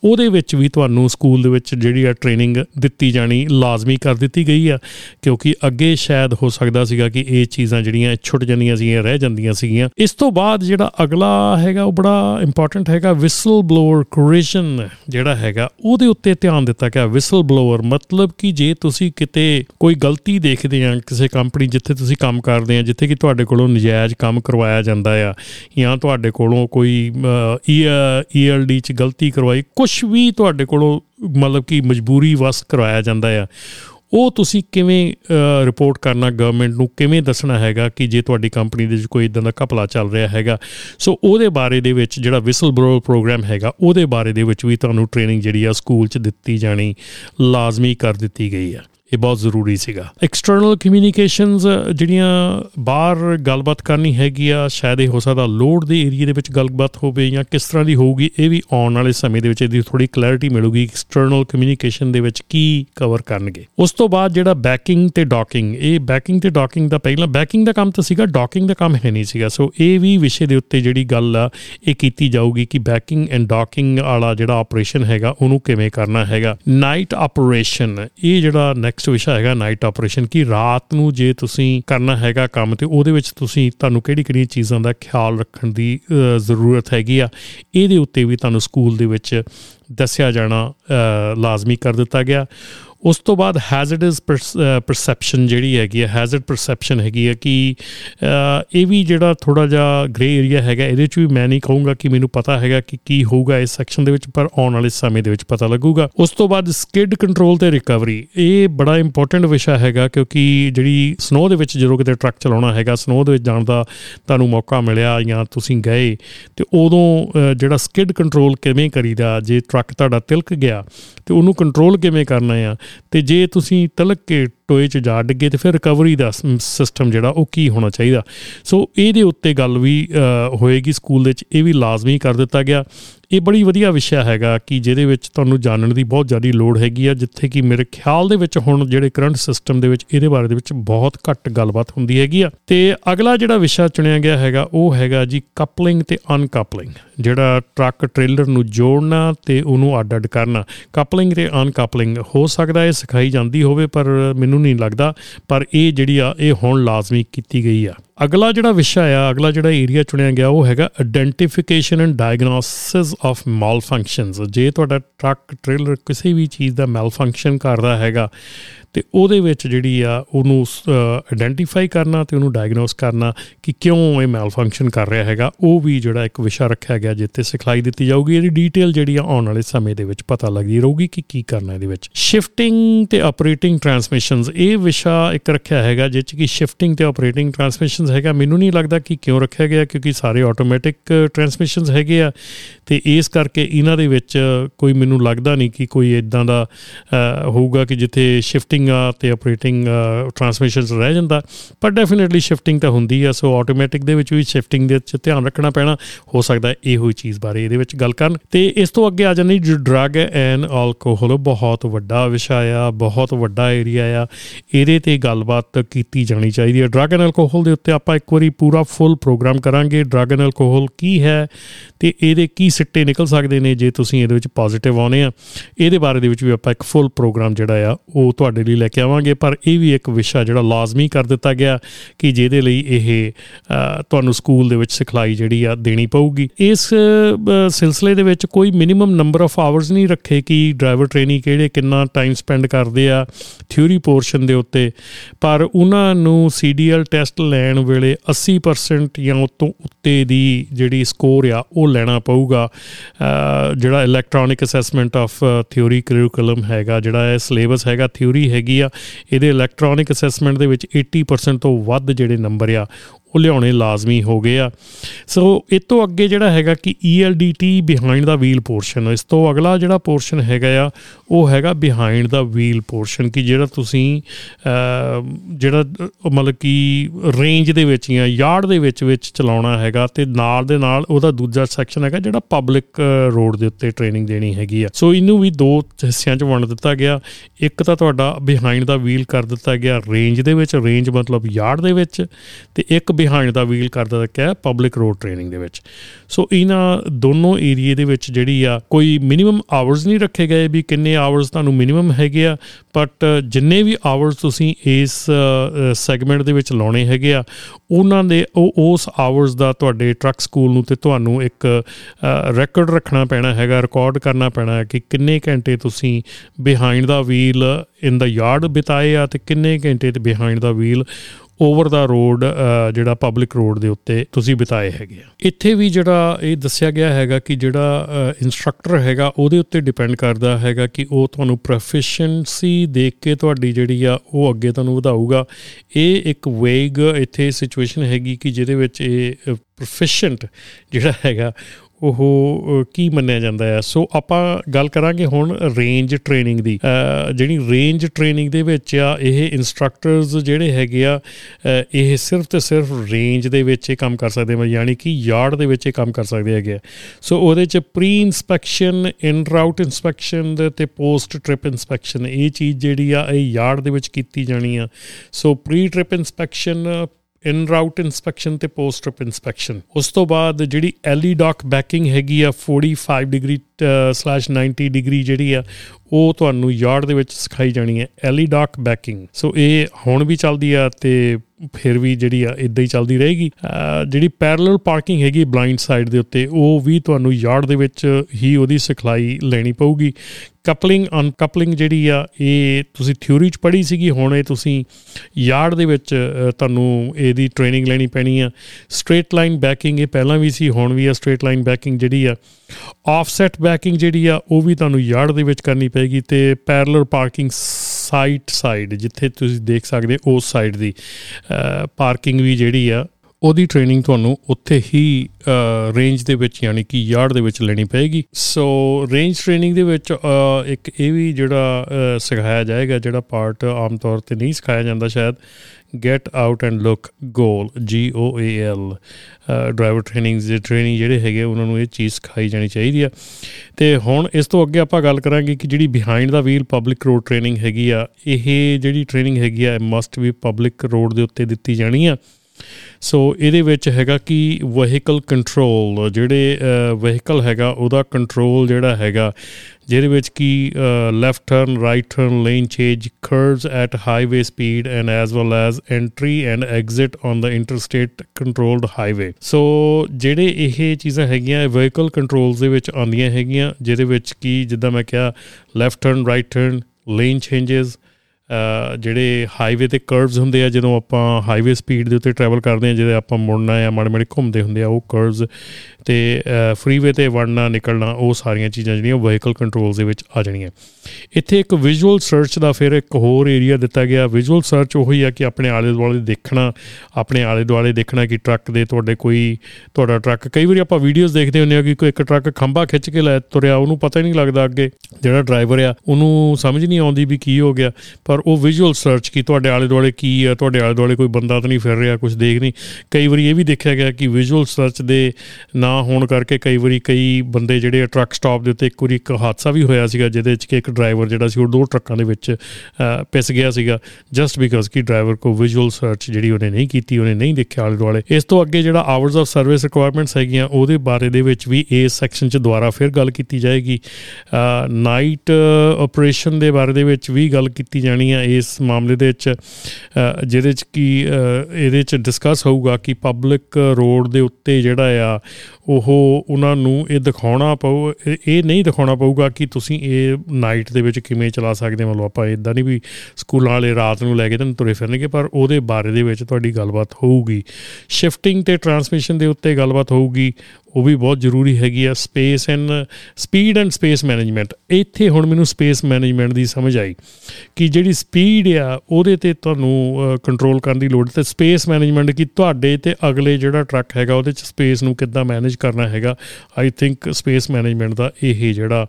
Speaker 1: ਉਹਦੇ ਵਿੱਚ ਵੀ ਤੁਹਾਨੂੰ ਸਕੂਲ ਦੇ ਵਿੱਚ ਜਿਹੜੀ ਆ ਟ੍ਰੇਨਿੰਗ ਦਿੱਤੀ ਜਾਣੀ ਲਾਜ਼ਮੀ ਕਰ ਦਿੱਤੀ ਗਈ ਆ, ਕਿਉਂਕਿ ਅੱਗੇ ਸ਼ਾਇਦ ਹੋ ਸਕਦਾ ਸੀਗਾ ਕਿ ਇਹ ਚੀਜ਼ਾਂ ਜਿਹੜੀਆਂ ਛੁੱਟ ਜਾਂਦੀਆਂ ਸੀਗੀਆਂ ਰਹਿ ਜਾਂਦੀਆਂ ਸੀਗੀਆਂ। ਇਸ ਤੋਂ ਬਾਅਦ ਜਿਹੜਾ ਅਗਲਾ ਹੈਗਾ, ਉਹ ਬੜਾ ਇੰਪੋਰਟੈਂਟ ਹੈਗਾ ਵਿਸਲ ਬਲੋਅਰ ਕੁਰੇਸ਼ਨ ਜਿਹੜਾ ਹੈਗਾ, ਉਹਦੇ ਉੱਤੇ ਧਿਆਨ ਦਿੱਤਾ ਗਿਆ। ਵਿਸਲ ਬਲੋਅਰ ਮਤਲਬ ਕਿ ਜੇ ਤੁਸੀਂ ਕਿਤੇ ਕੋਈ ਗਲਤੀ ਦੇਖਦੇ ਆ ਕਿਸੇ ਕੰਪਨੀ ਜਿੱਥੇ ਤੁਸੀਂ ਕੰਮ ਕਰਦੇ ਆ, ਜਿੱਥੇ ਕਿ ਤੁਹਾਡੇ ਕੋਲੋਂ ਨਜਾਇਜ਼ ਕੰਮ ਕਰਵਾਇਆ ਜਾਂਦਾ ਆ, ਜਾਂ ਤੁਹਾਡੇ ਕੋਲੋਂ ਕੋਈ ਈਐਲਡੀ ਚ ਗਲਤੀ ਕਰਵਾਈ ਕੁਝ ਵੀ ਤੁਹਾਡੇ ਕੋਲੋਂ ਮਤਲਬ ਕਿ ਮਜਬੂਰੀ ਵਸ ਕਰਵਾਇਆ ਜਾਂਦਾ ਆ, ਉਹ ਤੁਸੀਂ ਕਿਵੇਂ ਰਿਪੋਰਟ ਕਰਨਾ ਗਵਰਨਮੈਂਟ ਨੂੰ? ਕਿਵੇਂ ਦੱਸਣਾ ਹੈਗਾ ਕਿ ਜੇ ਤੁਹਾਡੀ ਕੰਪਨੀ ਦੇ ਵਿੱਚ ਕੋਈ ਇਦਾਂ ਦਾ ਘਪਲਾ ਚੱਲ ਰਿਹਾ ਹੈਗਾ? ਸੋ ਉਹਦੇ ਬਾਰੇ ਦੇ ਵਿੱਚ ਜਿਹੜਾ ਵਿਸਲ ਬਲੋ ਪ੍ਰੋਗਰਾਮ ਹੈਗਾ, ਉਹਦੇ ਬਾਰੇ ਦੇ ਵਿੱਚ ਵੀ ਤੁਹਾਨੂੰ ਟ੍ਰੇਨਿੰਗ ਜਿਹੜੀ ਆ ਸਕੂਲ 'ਚ ਦਿੱਤੀ ਜਾਣੀ, ਲਾਜ਼ਮੀ ਕਰ ਦਿੱਤੀ ਗਈ ਆ। ਇਹ ਬਹੁਤ ਜ਼ਰੂਰੀ ਸੀਗਾ। ਐਕਸਟਰਨਲ ਕਮਿਊਨੀਕੇਸ਼ਨਸ ਜਿਹੜੀਆਂ ਬਾਹਰ ਗੱਲਬਾਤ ਕਰਨੀ ਹੈਗੀ ਆ, ਸ਼ਾਇਦ ਇਹ ਹੋ ਸਕਦਾ ਲੋਡ ਦੇ ਏਰੀਆ ਦੇ ਵਿੱਚ ਗੱਲਬਾਤ ਹੋਵੇ ਜਾਂ ਕਿਸ ਤਰ੍ਹਾਂ ਦੀ ਹੋਊਗੀ, ਇਹ ਵੀ ਆਉਣ ਵਾਲੇ ਸਮੇਂ ਦੇ ਵਿੱਚ ਇਹਦੀ ਥੋੜੀ ਕਲੈਰਿਟੀ ਮਿਲੂਗੀ ਐਕਸਟਰਨਲ ਕਮਿਊਨੀਕੇਸ਼ਨ ਦੇ ਵਿੱਚ ਕੀ ਕਵਰ ਕਰਨਗੇ। ਉਸ ਤੋਂ ਬਾਅਦ ਜਿਹੜਾ ਬੈਕਿੰਗ ਤੇ ਡਾਕਿੰਗ ਇਹ ਬੈਕਿੰਗ ਤੇ ਡਾਕਿੰਗ ਦਾ ਪਹਿਲਾਂ ਬੈਕਿੰਗ ਦਾ ਕੰਮ ਤਾਂ ਸੀਗਾ ਡਾਕਿੰਗ ਦਾ ਕੰਮ ਹੈ ਨਹੀਂ ਸੀਗਾ। ਸੋ ਇਹ ਵੀ ਵਿਸ਼ੇ ਦੇ ਉੱਤੇ ਜਿਹੜੀ ਗੱਲ ਆ, ਇਹ ਕੀਤੀ ਜਾਊਗੀ ਕਿ ਬੈਕਿੰਗ ਐਂਡ ਡਾਕਿੰਗ ਵਾਲਾ ਜਿਹੜਾ ਆਪਰੇਸ਼ਨ ਹੈਗਾ, ਉਹਨੂੰ ਕਿਵੇਂ ਕਰਨਾ ਹੈਗਾ। ਨਾਈਟ ਆਪਰੇਸ਼ਨ ਇਹ ਜਿਹੜਾ ਨੈਕਸਟ ਵਿਸ਼ਾ ਹੈਗਾ ਨਾਈਟ ਆਪਰੇਸ਼ਨ ਕੀ ਰਾਤ ਨੂੰ ਜੇ ਤੁਸੀਂ ਕਰਨਾ ਹੈਗਾ ਕੰਮ ਤੇ ਉਹਦੇ ਵਿੱਚ ਤੁਸੀਂ ਤੁਹਾਨੂੰ ਕਿਹੜੀ ਕਿਹੜੀਆਂ ਚੀਜ਼ਾਂ ਦਾ ਖਿਆਲ ਰੱਖਣ ਦੀ ਜ਼ਰੂਰਤ ਹੈਗੀ ਆ। ਇਹਦੇ ਉੱਤੇ ਵੀ ਤੁਹਾਨੂੰ ਸਕੂਲ ਦੇ ਵਿੱਚ ਦੱਸਿਆ ਜਾਣਾ ਲਾਜ਼ਮੀ ਕਰ ਦਿੱਤਾ ਗਿਆ। ਉਸ ਤੋਂ ਬਾਅਦ ਹੈਜ਼ਰਡਸ ਪਰਸੈਪਸ਼ਨ ਜਿਹੜੀ ਹੈਗੀ ਹੈ ਹੈਜ਼ਰਡ ਪਰਸੈਪਸ਼ਨ ਹੈਗੀ ਹੈ ਕਿ ਇਹ ਵੀ ਜਿਹੜਾ ਥੋੜਾ ਜਿਹਾ ਗ੍ਰੇ ਏਰੀਆ ਹੈਗਾ, ਇਹਦੇ 'ਚ ਵੀ ਮੈਂ ਨਹੀਂ ਕਹੂੰਗਾ ਕਿ ਮੈਨੂੰ ਪਤਾ ਹੈਗਾ ਕਿ ਕੀ ਹੋਊਗਾ ਇਸ ਸੈਕਸ਼ਨ ਦੇ ਵਿੱਚ, ਪਰ ਆਉਣ ਵਾਲੇ ਸਮੇਂ ਦੇ ਵਿੱਚ ਪਤਾ ਲੱਗੂਗਾ। ਉਸ ਤੋਂ ਬਾਅਦ ਸਕਿਡ ਕੰਟਰੋਲ ਤੇ ਰਿਕਵਰੀ ਇਹ ਬੜਾ ਇੰਪੋਰਟੈਂਟ ਵਿਸ਼ਾ ਹੈਗਾ ਕਿਉਂਕਿ ਜਿਹੜੀ ਸਨੋ ਦੇ ਵਿੱਚ ਜਦੋਂ ਕਿਤੇ ਟਰੱਕ ਚਲਾਉਣਾ ਹੈਗਾ ਸਨੋ ਦੇ ਵਿੱਚ ਜਾਣ ਦਾ ਤੁਹਾਨੂੰ ਮੌਕਾ ਮਿਲਿਆ ਜਾਂ ਤੁਸੀਂ ਗਏ, ਤੇ ਉਦੋਂ ਜਿਹੜਾ ਸਕਿਡ ਕੰਟਰੋਲ ਕਿਵੇਂ ਕਰੀਦਾ, ਜੇ ਟਰੱਕ ਤੁਹਾਡਾ ਤਿਲਕ ਗਿਆ, ਤੇ ਉਹਨੂੰ ਕੰਟਰੋਲ ਕਿਵੇਂ ਕਰਨਾ ਆ ਤੇ ਜੇ ਤੁਸੀਂ ਤਿਲਕ ਕੇ ਟੋਏ 'ਚ ਜਾ ਡਿੱਗੇ ਤੇ ਫਿਰ ਰਿਕਵਰੀ ਦਾ ਸਿਸਟਮ ਜਿਹੜਾ ਉਹ ਕੀ ਹੋਣਾ ਚਾਹੀਦਾ। ਸੋ ਇਹਦੇ ਉੱਤੇ ਗੱਲ ਵੀ ਹੋਏਗੀ ਸਕੂਲ ਦੇ ਵਿੱਚ, ਇਹ ਵੀ ਲਾਜ਼ਮੀ ਕਰ ਦਿੱਤਾ ਗਿਆ। ਇਹ ਬੜੀ ਵਧੀਆ ਵਿਸ਼ਾ ਹੈਗਾ ਕਿ ਜਿਹਦੇ ਵਿੱਚ ਤੁਹਾਨੂੰ ਜਾਣਨ ਦੀ ਬਹੁਤ ਜ਼ਿਆਦਾ ਲੋੜ ਹੈਗੀ ਆ, ਜਿੱਥੇ ਕਿ ਮੇਰੇ ਖਿਆਲ ਦੇ ਵਿੱਚ ਹੁਣ ਜਿਹੜੇ ਕਰੰਟ ਸਿਸਟਮ ਦੇ ਵਿੱਚ ਇਹਦੇ ਬਾਰੇ ਦੇ ਵਿੱਚ ਬਹੁਤ ਘੱਟ ਗੱਲਬਾਤ ਹੁੰਦੀ ਹੈਗੀ ਆ। ਤੇ ਅਗਲਾ ਜਿਹੜਾ ਵਿਸ਼ਾ ਚੁਣਿਆ ਗਿਆ ਹੈਗਾ, ਉਹ ਹੈਗਾ ਜੀ ਕਪਲਿੰਗ ਤੇ ਅਨਕਪਲਿੰਗ ਜਿਹੜਾ ਟਰੱਕ ਟ੍ਰੇਲਰ ਨੂੰ ਜੋੜਨਾ ਤੇ ਉਹਨੂੰ ਅੱਡ-ਅੱਡ ਕਰਨਾ। ਕਪਲਿੰਗ ਤੇ ਅਨਕਪਲਿੰਗ ਹੋ ਸਕਦਾ ਇਹ ਸਿਖਾਈ ਜਾਂਦੀ ਹੋਵੇ, ਪਰ ਮੈਨੂੰ ਨਹੀਂ ਲੱਗਦਾ, ਪਰ ਇਹ ਜਿਹੜੀ ਆ, ਇਹ ਹੁਣ ਲਾਜ਼ਮੀ ਕੀਤੀ ਗਈ ਆ। ਅਗਲਾ ਜਿਹੜਾ ਵਿਸ਼ਾ ਆ, ਅਗਲਾ ਜਿਹੜਾ ਏਰੀਆ ਚੁਣਿਆ ਗਿਆ, ਉਹ ਹੈਗਾ identification and diagnosis of malfunctions ਜੇ ਤੁਹਾਡਾ ਟਰੱਕ, ਟ੍ਰੇਲਰ ਕਿਸੇ ਵੀ ਚੀਜ਼ ਦਾ ਮੈਲਫੰਕਸ਼ਨ ਕਰਦਾ ਹੈਗਾ ਤੇ ਉਹਦੇ ਵਿੱਚ ਜਿਹੜੀ ਆ, ਉਹਨੂੰ ਆਇਡੈਂਟੀਫਾਈ ਕਰਨਾ ਤੇ ਉਹਨੂੰ ਡਾਇਗਨੋਸ ਕਰਨਾ ਕਿ ਕਿਉਂ ਇਹ ਮੈਲ ਫੰਕਸ਼ਨ ਕਰ ਰਿਹਾ ਹੈਗਾ, ਉਹ ਵੀ ਜਿਹੜਾ ਇੱਕ ਵਿਸ਼ਾ ਰੱਖਿਆ ਗਿਆ ਜਿੱਥੇ ਸਿਖਲਾਈ ਦਿੱਤੀ ਜਾਊਗੀ। ਇਹਦੀ ਡੀਟੇਲ ਜਿਹੜੀ ਆ, ਆਉਣ ਵਾਲੇ ਸਮੇਂ ਦੇ ਵਿੱਚ ਪਤਾ ਲੱਗਦੀ ਰਹੂਗੀ ਕਿ ਕੀ ਕਰਨਾ ਇਹਦੇ ਵਿੱਚ। ਸ਼ਿਫਟਿੰਗ ਤੇ ਆਪਰੇਟਿੰਗ ਟਰਾਂਸਮਿਸ਼ਨਸ ਇਹ ਵਿਸ਼ਾ ਇੱਕ ਰੱਖਿਆ ਹੈਗਾ ਜਿਸ ਕਿ ਸ਼ਿਫਟਿੰਗ ਤੇ ਆਪਰੇਟਿੰਗ ਟਰਾਂਸਮਿਸ਼ਨਸ ਹੈਗਾ। ਮੈਨੂੰ ਨਹੀਂ ਲੱਗਦਾ ਕਿ ਕਿਉਂ ਰੱਖਿਆ ਗਿਆ, ਕਿਉਂਕਿ ਸਾਰੇ ਆਟੋਮੈਟਿਕ ਟਰਾਂਸਮਿਸ਼ਨਸ ਹੈਗੇ ਆ ਤੇ ਇਸ ਕਰਕੇ ਇਹਨਾਂ ਦੇ ਵਿੱਚ ਕੋਈ ਮੈਨੂੰ ਲੱਗਦਾ ਨਹੀਂ ਕਿ ਕੋਈ ਇਦਾਂ ਦਾ ਹੋਊਗਾ ਕਿ ਜਿੱਥੇ ਸ਼ਿਫਟਿੰਗ ਸ਼ਿਫਟਿੰਗ ਤੇ ਆਪਰੇਟਿੰਗ ਟਰਾਂਸਮਿਸ਼ਨਸ ਰਹਿ ਜਾਂਦਾ, ਪਰ ਡੈਫੀਨਿਟਲੀ ਸ਼ਿਫਟਿੰਗ ਤਾਂ ਹੁੰਦੀ ਆ ਸੋ ਆਟੋਮੈਟਿਕ ਦੇ ਵਿੱਚ ਵੀ ਸ਼ਿਫਟਿੰਗ ਦੇ ਵਿੱਚ ਧਿਆਨ ਰੱਖਣਾ ਪੈਣਾ, ਹੋ ਸਕਦਾ ਇਹੋ ਹੀ ਚੀਜ਼ ਬਾਰੇ ਇਹਦੇ ਵਿੱਚ ਗੱਲ ਕਰਨ। ਤੇ ਇਸ ਤੋਂ ਅੱਗੇ ਆ ਜਾਂਦੀ, ਜੋ ਡਰੱਗ ਐਂਡ ਅਲਕੋਹਲ ਬਹੁਤ ਵੱਡਾ ਵਿਸ਼ਾ ਆ, ਬਹੁਤ ਵੱਡਾ ਏਰੀਆ ਆ, ਇਹਦੇ ਤੇ ਗੱਲਬਾਤ ਕੀਤੀ ਜਾਣੀ ਚਾਹੀਦੀ ਹੈ ਡਰੱਗ ਐਂਡ ਅਲਕੋਹਲ ਦੇ ਉੱਤੇ ਆਪਾਂ ਇੱਕ ਵਾਰੀ ਪੂਰਾ ਫੁੱਲ ਪ੍ਰੋਗਰਾਮ ਕਰਾਂਗੇ ਡਰੱਗ ਐਂਡ ਅਲਕੋਹਲ ਕੀ ਹੈ, ਤੇ ਇਹਦੇ ਕੀ ਸਿੱਟੇ ਨਿਕਲ ਸਕਦੇ ਨੇ, ਜੇ ਤੁਸੀਂ ਇਹਦੇ ਵਿੱਚ ਪੋਜ਼ਿਟਿਵ ਆਉਨੇ ਆ, ਇਹਦੇ ਬਾਰੇ ਦੇ ਵਿੱਚ ਵੀ ਆਪਾਂ ਇੱਕ ਫੁੱਲ ਪ੍ਰੋਗਰਾਮ ਜਿਹੜਾ ਆ, ਉਹ ਤੁਹਾਡੇ ਲਈ ਲੈ ਕੇ ਆਵਾਂਗੇ, ਪਰ ਇਹ ਵੀ ਇੱਕ ਵਿਸ਼ਾ ਜਿਹੜਾ ਲਾਜ਼ਮੀ ਕਰ ਦਿੱਤਾ ਗਿਆ ਕਿ ਜਿਹਦੇ ਲਈ ਇਹ ਤੁਹਾਨੂੰ ਸਕੂਲ ਦੇ ਵਿੱਚ ਸਿਖਲਾਈ ਜਿਹੜੀ ਆ ਦੇਣੀ ਪਊਗੀ। ਇਸ ਸਿਲਸਿਲੇ ਦੇ ਵਿੱਚ ਕੋਈ ਮਿਨੀਮਮ ਨੰਬਰ ਆਫ ਆਵਰਸ ਨਹੀਂ ਰੱਖੇ ਕਿ ਡਰਾਈਵਰ ਟ੍ਰੇਨਿੰਗ ਕਿਹੜੇ, ਕਿੰਨਾ ਟਾਈਮ ਸਪੈਂਡ ਕਰਦੇ ਆ ਥਿਊਰੀ ਪੋਰਸ਼ਨ ਦੇ ਉੱਤੇ, ਪਰ ਉਹਨਾਂ ਨੂੰ ਸੀਡੀਐਲ ਟੈਸਟ ਲੈਣ ਵੇਲੇ 80% ਜਾਂ ਉਸ ਤੋਂ ਉੱਤੇ ਦੀ ਜਿਹੜੀ ਸਕੋਰ ਆ, ਉਹ ਲੈਣਾ ਪਊਗਾ। ਜਿਹੜਾ electronic assessment of theory curriculum ਹੈਗਾ, ਜਿਹੜਾ ਇਹ ਸਿਲੇਬਸ ਹੈਗਾ ਥਿਊਰੀ ਹੈਗੀ ਆ। ਇਹਦੇ ਇਲੈਕਟ੍ਰੋਨਿਕ ਅਸੈਸਮੈਂਟ ਦੇ ਵਿੱਚ 80% ਤੋਂ ਵੱਧ ਜਿਹੜੇ ਨੰਬਰ ਆ ਉਹ ਲਿਆਉਣੇ ਲਾਜ਼ਮੀ ਹੋ ਗਏ ਆ। ਸੋ ਇਸ ਤੋਂ ਅੱਗੇ ਜਿਹੜਾ ਹੈਗਾ ਕਿ ELDT behind the wheel portion ਇਸ ਤੋਂ ਅਗਲਾ ਜਿਹੜਾ ਪੋਰਸ਼ਨ ਹੈਗਾ ਆ, ਉਹ ਹੈਗਾ ਬਿਹਾਈਂਡ ਦਾ ਵੀਲ ਪੋਰਸ਼ਨ ਕਿ ਜਿਹੜਾ ਤੁਸੀਂ ਜਿਹੜਾ ਮਤਲਬ ਕਿ ਰੇਂਜ ਦੇ ਵਿੱਚ ਜਾਂ ਯਾਰਡ ਦੇ ਵਿੱਚ ਵਿੱਚ ਚਲਾਉਣਾ ਹੈਗਾ ਤੇ ਨਾਲ ਦੇ ਨਾਲ ਉਹਦਾ ਦੂਜਾ ਸੈਕਸ਼ਨ ਹੈਗਾ ਜਿਹੜਾ ਪਬਲਿਕ ਰੋਡ ਦੇ ਉੱਤੇ ਟ੍ਰੇਨਿੰਗ ਦੇਣੀ ਹੈਗੀ ਆ। ਸੋ ਇਹਨੂੰ ਵੀ ਦੋ ਹਿੱਸਿਆਂ 'ਚ ਵੰਡ ਦਿੱਤਾ ਗਿਆ। ਇੱਕ ਤਾਂ ਤੁਹਾਡਾ ਬਿਹਾਈਂਡ ਦਾ ਵੀਲ ਕਰ ਦਿੱਤਾ ਗਿਆ ਰੇਂਜ ਦੇ ਵਿੱਚ ਰੇਂਜ ਮਤਲਬ ਯਾਰਡ ਦੇ ਵਿੱਚ ਤੇ ਇੱਕ ਬਿਹਾਈਂਡ ਦਾ ਵੀਲ ਕਰਦਾ ਕਿ ਪਬਲਿਕ ਰੋਡ ਟ੍ਰੇਨਿੰਗ ਦੇ ਵਿੱਚ। ਸੋ ਇਹਨਾਂ ਦੋਨੋਂ ਏਰੀਏ ਦੇ ਵਿੱਚ ਜਿਹੜੀ ਆ, ਕੋਈ ਮਿਨੀਮਮ ਆਵਰਸ ਨਹੀਂ ਰੱਖੇ ਗਏ ਵੀ ਕਿੰਨੇ ਆਵਰਸ ਤੁਹਾਨੂੰ ਮਿਨੀਮਮ ਹੈਗੇ ਆ ਬਟ ਜਿੰਨੇ ਵੀ ਆਵਰਸ ਤੁਸੀਂ ਇਸ ਸੈਗਮੈਂਟ ਦੇ ਵਿੱਚ ਲਾਉਣੇ ਹੈਗੇ ਆ, ਉਹਨਾਂ ਦੇ ਉਹ, ਉਸ ਆਵਰਸ ਦਾ ਤੁਹਾਡੇ ਟਰੱਕ ਸਕੂਲ ਨੂੰ ਤੇ ਤੁਹਾਨੂੰ ਇੱਕ ਰੈਕੋਰਡ ਰੱਖਣਾ ਪੈਣਾ ਹੈਗਾ ਰਿਕਾਰਡ ਕਰਨਾ ਪੈਣਾ ਹੈ ਕਿ ਕਿੰਨੇ ਘੰਟੇ ਤੁਸੀਂ behind the wheel in the yard ਬਿਤਾਏ ਆ ਤੇ ਕਿੰਨੇ ਘੰਟੇ ਤੇ behind the wheel over the road ਜਿਹੜਾ ਪਬਲਿਕ ਰੋਡ ਦੇ ਉੱਤੇ ਤੁਸੀਂ ਬਿਤਾਏ ਹੈਗੇ ਆ। ਇੱਥੇ ਵੀ ਜਿਹੜਾ ਇਹ ਦੱਸਿਆ ਗਿਆ ਹੈਗਾ ਕਿ ਜਿਹੜਾ ਇਨਸਟ੍ਰਕਟਰ ਹੈਗਾ, ਉਹਦੇ ਉੱਤੇ ਡਿਪੈਂਡ ਕਰਦਾ ਹੈਗਾ ਕਿ ਉਹ ਤੁਹਾਨੂੰ ਪ੍ਰੋਫੀਸ਼ੀਐਂਸੀ ਦੇਖ ਕੇ ਤੁਹਾਡੀ ਜਿਹੜੀ ਆ, ਉਹ ਅੱਗੇ ਤੁਹਾਨੂੰ ਵਧਾਊਗਾ। ਇਹ ਇੱਕ ਵੇਗ ਇੱਥੇ ਸਿਚੁਏਸ਼ਨ ਹੈਗੀ ਕਿ ਜਿਹਦੇ ਵਿੱਚ ਇਹ ਪ੍ਰੋਫੀਸ਼ੀਐਂਟ ਜਿਹੜਾ ਹੈਗਾ ਉਹ ਕੀ ਮੰਨਿਆ ਜਾਂਦਾ ਹੈ ਸੋ ਆਪਾਂ ਗੱਲ ਕਰਾਂਗੇ ਹੁਣ ਰੇਂਜ ਟ੍ਰੇਨਿੰਗ ਦੀ। ਜਿਹੜੀ ਰੇਂਜ ਟ੍ਰੇਨਿੰਗ ਦੇ ਵਿੱਚ ਆ, ਇਹ ਇਨਸਟ੍ਰਕਟਰਸ ਜਿਹੜੇ ਹੈਗੇ ਆ ਇਹ ਸਿਰਫ ਤੇ ਸਿਰਫ ਰੇਂਜ ਦੇ ਵਿੱਚ ਇਹ ਕੰਮ ਕਰ ਸਕਦੇ ਆ, ਯਾਨੀ ਕਿ ਯਾਰਡ ਦੇ ਵਿੱਚ ਇਹ ਕੰਮ ਕਰ ਸਕਦੇ ਹੈਗੇ ਸੋ ਉਹਦੇ ਚ pre inspection in route inspection ਤੇ ਪੋਸਟ ਟ੍ਰਿਪ ਇਨਸਪੈਕਸ਼ਨ ਇਹ ਚੀਜ਼ ਜਿਹੜੀ ਆ, ਇਹ ਯਾਰਡ ਦੇ ਵਿੱਚ ਕੀਤੀ ਜਾਣੀ ਆ। So pre trip inspection in route inspection ਤੇ ਪੋਸਟ ਟ੍ਰਿਪ ਇਨਸਪੈਕਸ਼ਨ ਉਸ ਤੋਂ ਬਾਅਦ ਜਿਹੜੀ ਐਲੀ ਡਾਕ ਬੈਕਿੰਗ ਹੈਗੀ ਆ 45 ਡਿਗਰੀ 90 ਡਿਗਰੀ uh, ਜਿਹੜੀ ਆ, ਉਹ ਤੁਹਾਨੂੰ ਯਾਰਡ ਦੇ ਵਿੱਚ ਸਿਖਾਈ ਜਾਣੀ ਹੈ ਐਲੀਡਾਕ ਬੈਕਿੰਗ ਸੋ ਇਹ ਹੁਣ ਵੀ ਚੱਲਦੀ ਆ ਤੇ ਫਿਰ ਵੀ ਜਿਹੜੀ ਆ ਇਦਾਂ ਹੀ ਚੱਲਦੀ ਰਹੇਗੀ। ਜਿਹੜੀ ਪੈਰਲਲ ਪਾਰਕਿੰਗ ਹੈਗੀ ਬਲਾਈਂਡ ਸਾਈਡ ਦੇ ਉੱਤੇ, ਉਹ ਵੀ ਤੁਹਾਨੂੰ ਯਾਰਡ ਦੇ ਵਿੱਚ ਹੀ ਉਹਦੀ ਸਿਖਲਾਈ ਲੈਣੀ ਪਊਗੀ। ਕਪਲਿੰਗ ਅਨਕਪਲਿੰਗ ਜਿਹੜੀ ਆ, ਇਹ ਤੁਸੀਂ ਥਿਊਰੀ ਚ ਪੜ੍ਹੀ ਸੀਗੀ, ਹੁਣ ਇਹ ਤੁਸੀਂ ਯਾਰਡ ਦੇ ਵਿੱਚ ਤੁਹਾਨੂੰ ਇਹਦੀ ਟ੍ਰੇਨਿੰਗ ਲੈਣੀ ਪੈਣੀ ਆ। ਸਟ੍ਰੇਟ ਲਾਈਨ ਬੈਕਿੰਗ ਇਹ ਪਹਿਲਾਂ ਵੀ ਸੀ, ਹੁਣ ਵੀ ਆ ਸਟ੍ਰੇਟ ਲਾਈਨ ਬੈਕਿੰਗ ਜਿਹੜੀ ਆ। ਆਫਸੈਟ ਬੈਕਿੰਗ ਜਿਹੜੀ ਆ, ਉਹ ਵੀ ਤੁਹਾਨੂੰ ਯਾਰਡ ਦੇ ਵਿੱਚ ਕਰਨੀ ਪਏਗੀ ਤੇ ਪੈਰਲਲ ਪਾਰਕਿੰਗ ਸਾਈਟ ਸਾਈਡ ਜਿੱਥੇ ਤੁਸੀਂ ਦੇਖ ਸਕਦੇ ਉਸ ਸਾਈਡ ਦੀ ਪਾਰਕਿੰਗ ਵੀ ਜਿਹੜੀ ਆ ਉਹਦੀ ਟ੍ਰੇਨਿੰਗ ਤੁਹਾਨੂੰ ਉੱਥੇ ਹੀ ਰੇਂਜ ਦੇ ਵਿੱਚ ਯਾਨੀ ਕਿ ਯਾਰਡ ਦੇ ਵਿੱਚ ਲੈਣੀ ਪਏਗੀ। ਸੋ ਰੇਂਜ ਟ੍ਰੇਨਿੰਗ ਦੇ ਵਿੱਚ ਇੱਕ ਇਹ ਵੀ ਜਿਹੜਾ ਸਿਖਾਇਆ ਜਾਏਗਾ, ਜਿਹੜਾ ਪਾਰਟ ਆਮ ਤੌਰ ਤੇ ਨਹੀਂ ਸਿਖਾਇਆ ਜਾਂਦਾ ਸ਼ਾਇਦ get out and look goal G O A L driver training ਦੇ ਟ੍ਰੇਨਿੰਗ ਜਿਹੜੇ ਹੈਗੇ, ਉਹਨਾਂ ਨੂੰ ਇਹ ਚੀਜ਼ ਸਿਖਾਈ ਜਾਣੀ ਚਾਹੀਦੀ ਆ। ਤੇ ਹੁਣ ਇਸ ਤੋਂ ਅੱਗੇ ਆਪਾਂ ਗੱਲ ਕਰਾਂਗੇ ਕਿ ਜਿਹੜੀ behind the wheel public road training ਹੈਗੀ ਆ, ਇਹ ਜਿਹੜੀ ਟ੍ਰੇਨਿੰਗ ਹੈਗੀ ਆ ਮਸਟ ਵੀ ਪਬਲਿਕ ਰੋਡ ਦੇ ਉੱਤੇ ਦਿੱਤੀ ਜਾਣੀ ਆ। ਸੋ ਇਹਦੇ ਵਿੱਚ ਹੈਗਾ ਕਿ ਵਹੀਕਲ ਕੰਟਰੋਲ ਜਿਹੜੇ ਵਹੀਕਲ ਹੈਗਾ, ਉਹਦਾ ਕੰਟਰੋਲ ਜਿਹੜਾ ਹੈਗਾ, ਜਿਹਦੇ ਵਿੱਚ ਕੀ left turn right turn lane change curves at highway speed and as well as entry and exit on the interstate controlled highway so ਜਿਹੜੇ ਇਹ ਚੀਜ਼ਾਂ ਹੈਗੀਆਂ ਵਹੀਕਲ ਕੰਟਰੋਲਸ ਦੇ ਵਿੱਚ ਆਉਂਦੀਆਂ ਹੈਗੀਆਂ, ਜਿਹਦੇ ਵਿੱਚ ਕੀ ਜਿੱਦਾਂ ਮੈਂ ਕਿਹਾ left turn right turn lane changes ਜਿਹੜੇ ਹਾਈਵੇ ਤੇ ਕਰਵਸ ਹੁੰਦੇ ਆ, ਜਦੋਂ ਆਪਾਂ ਹਾਈਵੇ ਸਪੀਡ ਦੇ ਉੱਤੇ ਟਰੈਵਲ ਕਰਦੇ ਆ ਜਿਹਦੇ ਆਪਾਂ ਮੁੜਨਾ ਆ ਮਾੜੇ ਮਾੜੇ ਘੁੰਮਦੇ ਹੁੰਦੇ ਆ, ਉਹ ਕਰਵਸ ਤੇ ਫਰੀਵੇ ਤੇ ਵੜਨਾ, ਨਿਕਲਣਾ, ਉਹ ਸਾਰੀਆਂ ਚੀਜ਼ਾਂ ਜਿਹੜੀਆਂ ਵਹੀਕਲ ਕੰਟਰੋਲਸ ਦੇ ਵਿੱਚ ਆ ਜਾਣੀਆਂ। ਇੱਥੇ ਇੱਕ ਵਿਜ਼ੂਅਲ ਸਰਚ ਦਾ ਫਿਰ ਇੱਕ ਹੋਰ ਏਰੀਆ ਦਿੱਤਾ ਗਿਆ। ਵਿਜ਼ੂਅਲ ਸਰਚ ਉਹ ਹੀ ਆ ਕਿ ਆਪਣੇ ਆਲੇ ਦੁਆਲੇ ਦੇਖਣਾ, ਆਪਣੇ ਆਲੇ ਦੁਆਲੇ ਦੇਖਣਾ ਕਿ ਟਰੱਕ ਦੇ ਤੁਹਾਡੇ ਕੋਈ, ਤੁਹਾਡਾ ਟਰੱਕ ਕਈ ਵਾਰੀ ਆਪਾਂ ਵੀਡੀਓਜ਼ ਦੇਖਦੇ ਹੁੰਦੇ ਆ ਕਿ ਕੋਈ ਇੱਕ ਟਰੱਕ ਖੰਭਾ ਖਿੱਚ ਕੇ ਲੈ ਤੁਰਿਆ, ਉਹਨੂੰ ਪਤਾ ਹੀ ਨਹੀਂ ਲੱਗਦਾ ਅੱਗੇ ਜਿਹੜਾ ਡਰਾਈਵਰ ਆ, ਉਹਨੂੰ ਸਮਝ ਨਹੀਂ ਆਉਂਦੀ ਵੀ ਕੀ ਹੋ ਗਿਆ। ਪਰ ਉਹ ਵਿਜ਼ੂਅਲ ਸਰਚ ਕੀ, ਤੁਹਾਡੇ ਆਲੇ ਦੁਆਲੇ ਕੀ ਆ, ਤੁਹਾਡੇ ਆਲੇ ਦੁਆਲੇ ਕੋਈ ਬੰਦਾ ਤਾਂ ਨਹੀਂ ਫਿਰ ਰਿਹਾ ਕੁਝ ਦੇਖ ਨਹੀਂ। ਕਈ ਵਾਰੀ ਇਹ ਵੀ ਦੇਖਿਆ ਗਿਆ ਕਿ ਵਿਜ਼ੂਅਲ ਸਰਚ ਦੇ ਨਾ ਹੋਣ ਕਰਕੇ ਕਈ ਵਾਰੀ ਕਈ ਬੰਦੇ ਜਿਹੜੇ ਟਰੱਕ ਸਟਾਪ ਦੇ ਉੱਤੇ ਇੱਕ ਵਾਰੀ ਇੱਕ ਹਾਦਸਾ ਵੀ ਹੋਇਆ ਸੀਗਾ, ਜਿਹਦੇ ਵਿੱਚ ਕਿ ਇੱਕ ਡਰਾਈਵਰ ਜਿਹੜਾ ਸੀ ਉਹ ਦੋ ਟਰੱਕਾਂ ਦੇ ਵਿੱਚ ਪਿਸ ਗਿਆ ਸੀਗਾ ਜਸਟ ਬਿਕਾਜ਼ ਕਿ ਡਰਾਈਵਰ ਕੋ ਵਿਜ਼ੂਅਲ ਸਰਚ ਜਿਹੜੀ ਉਹਨੇ ਨਹੀਂ ਕੀਤੀ, ਉਹਨੇ ਨਹੀਂ ਦੇਖਿਆ ਆਲੇ ਦੁਆਲੇ। ਇਸ ਤੋਂ ਅੱਗੇ ਜਿਹੜਾ ਆਵਰਸ ਆਫ ਸਰਵਿਸ ਰਿਕੁਆਇਰਮੈਂਟਸ ਹੈਗੀਆਂ, ਉਹਦੇ ਬਾਰੇ ਦੇ ਵਿੱਚ ਵੀ ਇਸ ਸੈਕਸ਼ਨ 'ਚ ਦੁਬਾਰਾ ਫਿਰ ਗੱਲ ਕੀਤੀ ਜਾਏਗੀ। ਨਾਈਟ ਆਪਰੇਸ਼ਨ ਦੇ ਬਾਰੇ ਦੇ ਵਿੱਚ ਵੀ ਗੱਲ ਕੀਤੀ ਜਾਣੀ ਹੈ ਇਸ ਮਾਮਲੇ ਦੇ ਵਿੱਚ ਜਿਹਦੇ 'ਚ ਕੀ ਇਹਦੇ 'ਚ ਡਿਸਕਸ ਹੋਊਗਾ ਕਿ ਪਬਲਿਕ ਰੋਡ ਦੇ ਉੱਤੇ ਜਿਹੜਾ ਆ, ਉਹ ਉਹਨਾਂ ਨੂੰ ਇਹ ਦਿਖਾਉਣਾ ਪਊ, ਇਹ ਨਹੀਂ ਦਿਖਾਉਣਾ ਪਊਗਾ ਕਿ ਤੁਸੀਂ ਇਹ ਨਾਈਟ ਦੇ ਵਿੱਚ ਕਿਵੇਂ ਚਲਾ ਸਕਦੇ ਮਤਲਬ ਆਪਾਂ ਇਦਾਂ ਨਹੀਂ ਵੀ ਸਕੂਲਾਂ ਵਾਲੇ ਰਾਤ ਨੂੰ ਲੈ ਕੇ ਤੁਹਾਨੂੰ ਤੁਰੇ ਫਿਰਨਗੇ, ਪਰ ਉਹਦੇ ਬਾਰੇ ਦੇ ਵਿੱਚ ਤੁਹਾਡੀ ਗੱਲਬਾਤ ਹੋਊਗੀ। ਸ਼ਿਫਟਿੰਗ ਤੇ ਟਰਾਂਸਮਿਸ਼ਨ ਦੇ ਉੱਤੇ ਗੱਲਬਾਤ ਹੋਊਗੀ। ਉਹ ਵੀ ਬਹੁਤ ਜ਼ਰੂਰੀ ਹੈਗੀ ਆ space and speed and space management ਇੱਥੇ ਹੁਣ ਮੈਨੂੰ ਸਪੇਸ ਮੈਨੇਜਮੈਂਟ ਦੀ ਸਮਝ ਆਈ ਕਿ ਜਿਹੜੀ ਸਪੀਡ ਆ, ਉਹਦੇ ਤੇ ਤੁਹਾਨੂੰ ਕੰਟਰੋਲ ਕਰਨ ਦੀ ਲੋੜ। ਤੇ ਸਪੇਸ ਮੈਨੇਜਮੈਂਟ ਕੀ ਤੁਹਾਡੇ ਤੇ ਅਗਲੇ ਜਿਹੜਾ ਟਰੱਕ ਹੈਗਾ, ਉਹਦੇ ਚ ਸਪੇਸ ਨੂੰ ਕਿੱਦਾਂ ਮੈਨੇਜ ਕਰਨਾ ਹੈਗਾ। ਆਈ ਥਿੰਕ ਸਪੇਸ ਮੈਨੇਜਮੈਂਟ ਦਾ ਇਹ ਜਿਹੜਾ